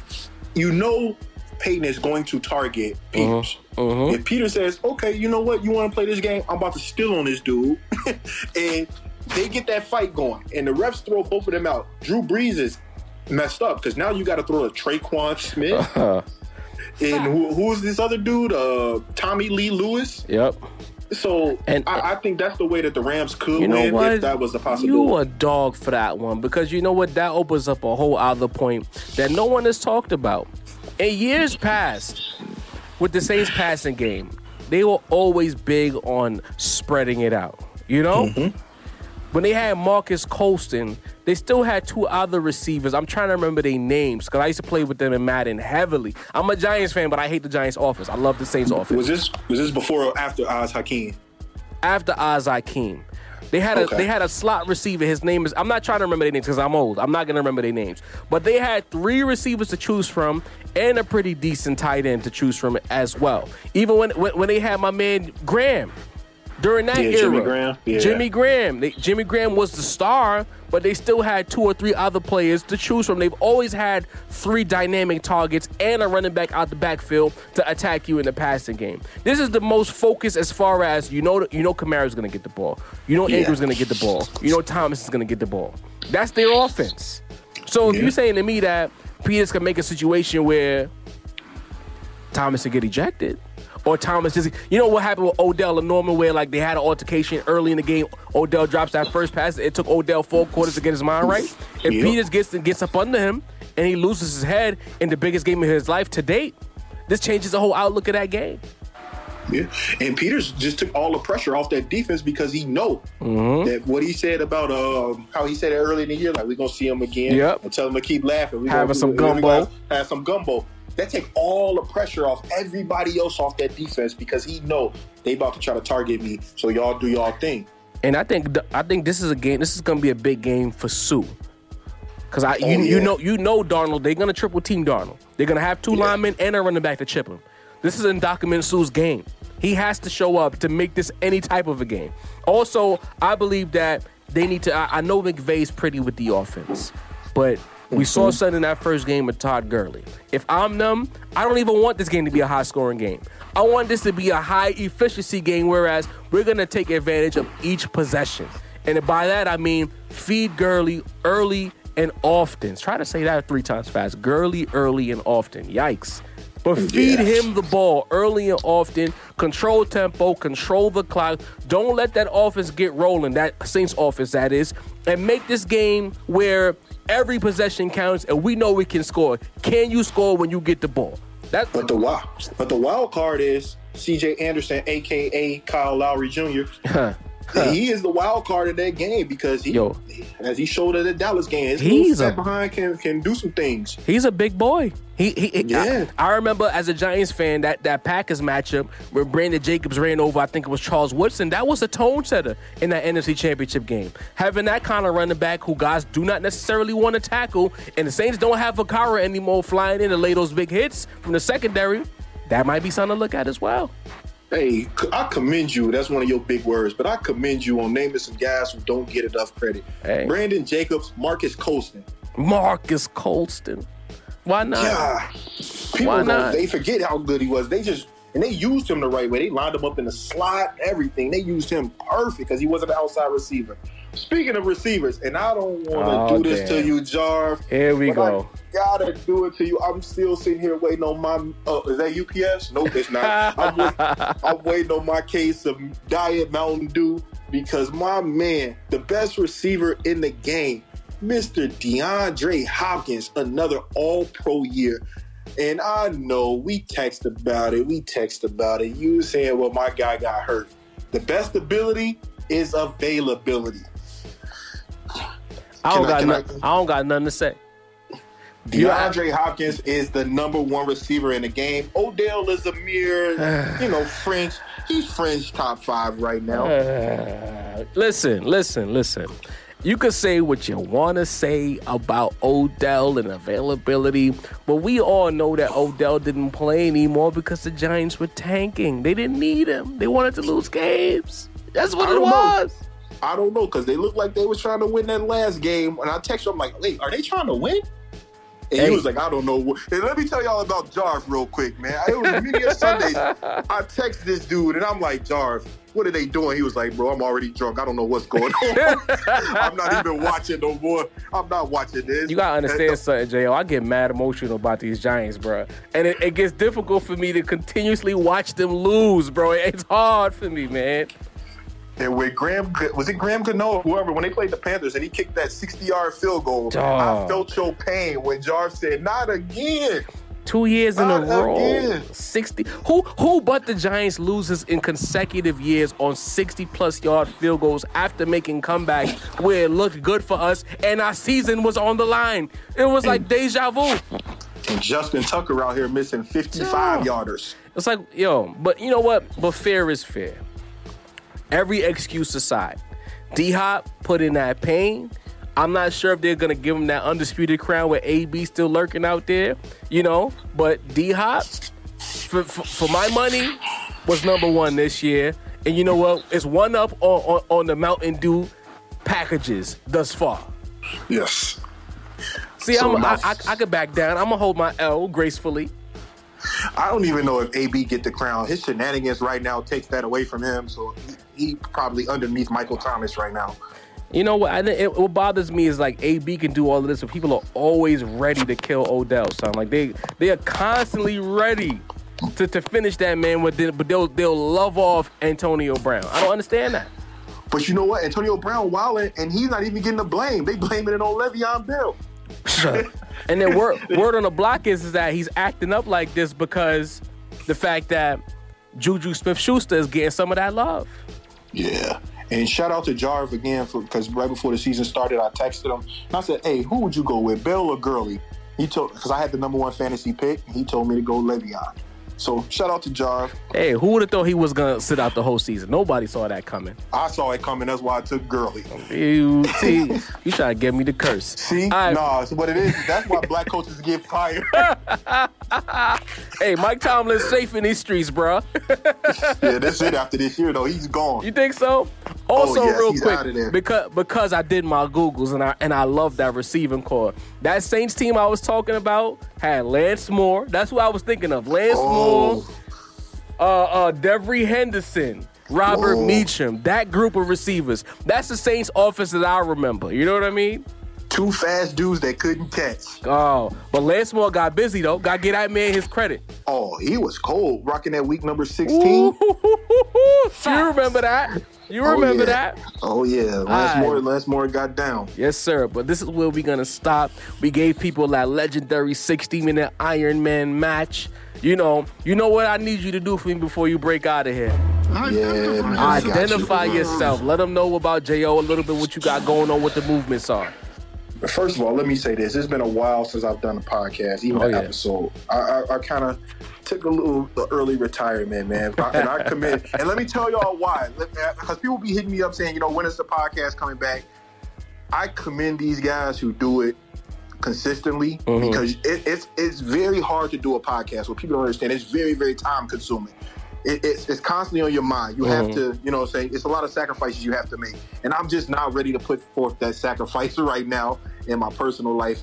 you know, Payton is going to target Peters. Uh-huh. Uh-huh. If Peter says, "Okay, you know what? You want to play this game? I'm about to steal on this dude," and they get that fight going, and the refs throw both of them out. Drew Brees is messed up because now you got to throw a Tre'Quan Smith. Uh-huh. And who, who's this other dude? Uh, Tommy Lee Lewis. Yep. So and, I, I, think that's the way that the Rams could you know win what? if that was a possibility. You a dog for that one because you know what? That opens up a whole other point that no one has talked about. In years past, with the Saints passing game, they were always big on spreading it out. You know? Mm-hmm. When they had Marques Colston, they still had two other receivers. I'm trying to remember their names because I used to play with them in Madden heavily. I'm a Giants fan, but I hate the Giants offense. I love the Saints offense. Was this was this before or after Oz Hakeem? after Oz Keem. They had a Okay. they had a slot receiver. His name is I'm not trying to remember their names because I'm old. I'm not gonna remember their names. But they had three receivers to choose from and a pretty decent tight end to choose from as well. Even when when, when they had my man Graham during that Yeah, era. Jimmy Graham. Yeah. Jimmy Graham. They, Jimmy Graham was the star, but they still had two or three other players to choose from. They've always had three dynamic targets and a running back out the backfield to attack you in the passing game. This is the most focused as far as you know. You know, Kamara's going to get the ball. You know, Yeah. Ingram's going to get the ball. You know, Thomas is going to get the ball. That's their offense. So if Yeah. you're saying to me that Peters can make a situation where Thomas will get ejected. Or Thomas just, you know what happened with Odell and Norman, where like they had an altercation early in the game. Odell drops that first pass. It took Odell four quarters to get his mind right. If Yep. Peters gets gets up under him and he loses his head in the biggest game of his life to date, this changes the whole outlook of that game. Yeah, and Peters just took all the pressure off that defense because he know Mm-hmm. that what he said about um, how he said it early in the year, like we're gonna see him again. Yep. and tell him to keep laughing. We Having gonna, some gumbo. Have some gumbo. That take all the pressure off everybody else off that defense because he know they about to try to target me. So y'all do y'all thing. And I think th- I think this is a game. This is going to be a big game for Suh. Cause I, oh, you, Oh, you yeah. know, you know, Donald. They're gonna triple team Donald. They're gonna have two Yeah. linemen and a running back to chip him. This is Ndamukong Suh's game. He has to show up to make this any type of a game. Also, I believe that they need to. I, I know McVay's pretty with the offense, but we saw mm-hmm. something in that first game with Todd Gurley. If I'm them, I don't even want this game to be a high scoring game. I want this to be a high efficiency game, whereas we're gonna take advantage of each possession. And by that I mean feed Gurley early and often. Try to say that three times fast. Gurley early and often. Yikes. But mm, feed Yeah. him the ball early and often. Control tempo, control the clock. Don't let that offense get rolling, that Saints offense, that is. And make this game where every possession counts and we know we can score. Can you score when you get the ball? That, But the wild, but the wild card is C.J. Anderson, aka Kyle Lowry Jr. he is the wild card in that game because he, Yo. as he showed at the Dallas game, He's a- behind can can do some things. He's a big boy. He, he, he- Yeah. I, I remember as a Giants fan that that Packers matchup where Brandon Jacobs ran over, I think it was Charles Woodson. That was a tone setter in that NFC Championship game. Having that kind of running back who guys do not necessarily want to tackle, and the Saints don't have Vaccaro anymore flying in to lay those big hits from the secondary. That might be something to look at as well. Hey, I commend you. That's one of your big words, but I commend you on naming some guys who don't get enough credit. Hey. Brandon Jacobs, Marques Colston. Marques Colston. Why not? Yeah, people Why not? they forget how good he was. They just and they used him the right way. They lined him up in the slot, everything. They used him perfect because he wasn't an outside receiver. Speaking of receivers, and I don't want to Oh, do this damn. to you, Jarv. Here we go. I gotta do it to you. I'm still sitting here waiting on my. Uh, is that UPS? Nope, it's not. I'm, wait- I'm waiting on my case of Diet Mountain Dew because my man, the best receiver in the game, Mr. DeAndre Hopkins, another All Pro year. And I know we text about it. We text about it. You saying, well, my guy got hurt. The best ability is availability. I don't Can I- got can I- nothing. I don't got nothing to say. DeAndre Hopkins is the number one receiver in the game. Odell is a mere, you know, French. He's French top five right now. Uh, listen, listen, listen. You could say what you want to say about Odell and availability, but we all know that Odell didn't play anymore because the Giants were tanking. They didn't need him. They wanted to lose games. That's what it don't know. I don't know because they looked like they was trying to win that last game. And I text him like, "Wait, are they trying to win?" And Hey. he was like, "I don't know." And let me tell y'all about Jarv real quick, man. It was media Sundays. I text this dude and I'm like, "Jarv, what are they doing?" He was like, "Bro, I'm already drunk. I don't know what's going on. I'm not even watching no more. I'm not watching this." You gotta understand something, Jo. I get mad emotional about these Giants, bro, and it, it gets difficult for me to continuously watch them lose, bro. It's hard for me, man. And when Graham was it Graham Gano or whoever when they played the Panthers and he kicked that 60 yard field goal, I felt your pain when Jarv said, "Not again." Two years in a row. again. 60. Who who but the Giants loses in consecutive years on 60 plus yard field goals after making comebacks where it looked good for us and our season was on the line. It was like deja vu. And Justin Tucker out here missing 55 yarders. It's like, yo, but you know what? But fair is fair. Every excuse aside, D Hop put in that pain. I'm not sure if they're gonna give him that undisputed crown with AB still lurking out there, you know. But D Hop, for, for, for my money, was number one this year. And you know what? It's one up on, on, on the Mountain Dew packages thus far. Yes. See, So I'm, now- I, I, I could back down. I'm gonna hold my L gracefully. I don't even know if AB get the crown. His shenanigans right now takes that away from him. So he, probably underneath Michael Thomas right now. You know what? I, think it, what bothers me is like AB can do all of this, but people are always ready to kill Odell. Son, like they they are constantly ready to, to finish that man, with the, but they'll they'll love off Antonio Brown. I don't understand that. But you know what? Antonio Brown wilding, and he's not even getting the blame. They blaming it on Le'Veon Bell. and then word word on the block is, is that he's acting up like this because the fact that Juju Smith Schuster is getting some of that love. Yeah. And shout out to Jarv again for because right before the season started, I texted him and I said, "Hey, who would you go with, Bell or Gurley?" He told because I had the number one fantasy pick. And he told me to go Le'Veon. So shout out to Jarv. Hey, who would have thought he was gonna sit out the whole season? Nobody saw that coming. I saw it coming. That's why I took Gurley. You see, you trying to get me the curse. See, right. nah, it's what it is. That's why black coaches get fired. Hey, Mike Tomlin's safe in these streets, bro. yeah, that's it. After this year, though, he's gone. You think so? Also, Oh, yes, real quick, because because I did my googles and I and I love that receiving corps. That Saints team I was talking about had Lance Moore. That's who I was thinking of. Lance Moore, Oh, uh, uh, Devery Henderson, Robert Whoa. Meachem. That group of receivers. That's the Saints offense that I remember. You know what I mean? two fast dudes that couldn't catch. Oh, but Lance Moore got busy though. Got to get that man his credit. Oh, he was cold, rocking that week number sixteen. you remember that? You Oh, remember yeah. that? Oh yeah, Lance Aight. Moore. Lance Moore got down. Yes, sir. But this is where we're gonna stop. We gave people that legendary 60-minute Iron Man match. You know, you know what I need you to do for me before you break out of here. Yeah, man, I you. Identify yourself. Let them know about Jo a little bit what you got going on, what the movements are. First of all, let me say this: it's been a while since I've done a podcast, even Oh, an yeah. episode. I, I, I kind of took a little early retirement, man, and I commit. and let me tell y'all why, because people be hitting me up saying, you know, when is the podcast coming back? I commend these guys who do it consistently Mm-hmm. because it, it's it's very hard to do a podcast. What people don't understand, it's very very time consuming. It, it's, it's constantly on your mind. You have Mm-hmm. to, you know, what I'm saying it's a lot of sacrifices you have to make, and I'm just not ready to put forth that sacrifice right now in my personal life.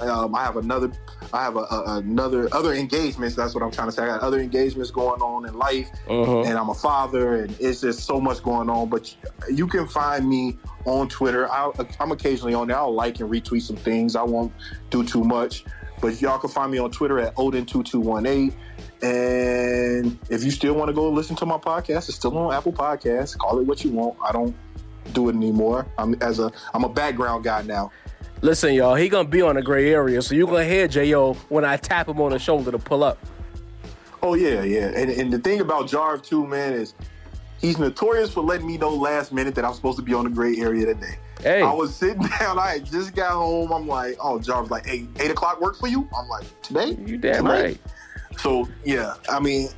Um, I have another, I have a, a, another other engagements. That's what I'm trying to say. I got other engagements going on in life, Mhm. and I'm a father, and it's just so much going on. But you can find me on Twitter. I'll, I'm occasionally on there. I'll like and retweet some things. I won't do too much, but y'all can find me on Twitter at Odin2218. And if you still want to go listen to my podcast, it's still on Apple Podcasts. Call it what you want. I don't do it anymore. I'm as a I'm a background guy now. Listen, y'all, he gonna be on the gray area, so you gonna hear Jo when I tap him on the shoulder to pull up. Oh yeah, yeah. And, and the thing about Jarv too, man, is he's notorious for letting me know last minute that I'm supposed to be on the gray area today. Hey. I was sitting down, I just got home. I'm like, oh, Jarv's like, hey, eight o'clock work for you? I'm like, today? You damn Tonight? right. So yeah, I mean,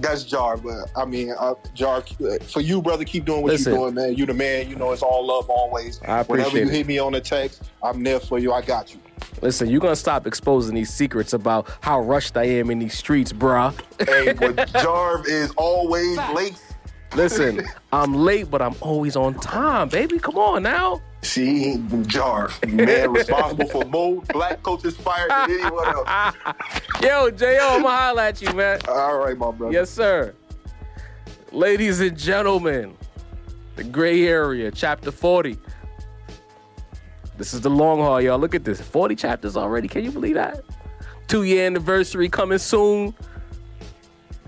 that's Jar, but I mean, uh, Jar, for you, brother, keep doing what Listen. you're doing, man. You the man. You know, it's all love always. I appreciate Whenever you it. hit me on the text, I'm there for you. I got you. Listen, you're gonna stop exposing these secrets about how rushed I am in these streets, bruh. Hey, but Jarv is always late. Listen, I'm late, but I'm always on time, baby. Come on now. See, Jar, man, responsible for more black coaches fired than anyone else. Yo, Jo, I'ma holla at you, man. All right, my brother. Yes, sir. Ladies and gentlemen, the gray area, chapter 40. This is the long haul, y'all. Look at this. 40 chapters already. Can you believe that? Two year anniversary coming soon.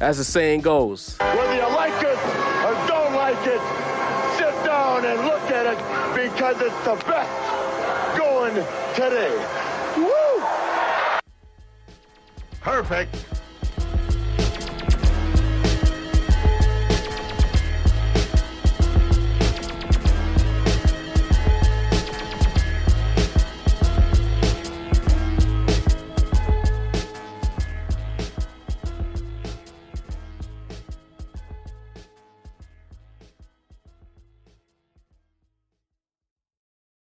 As the saying goes. Whether you like it the best going today. Woo! perfect.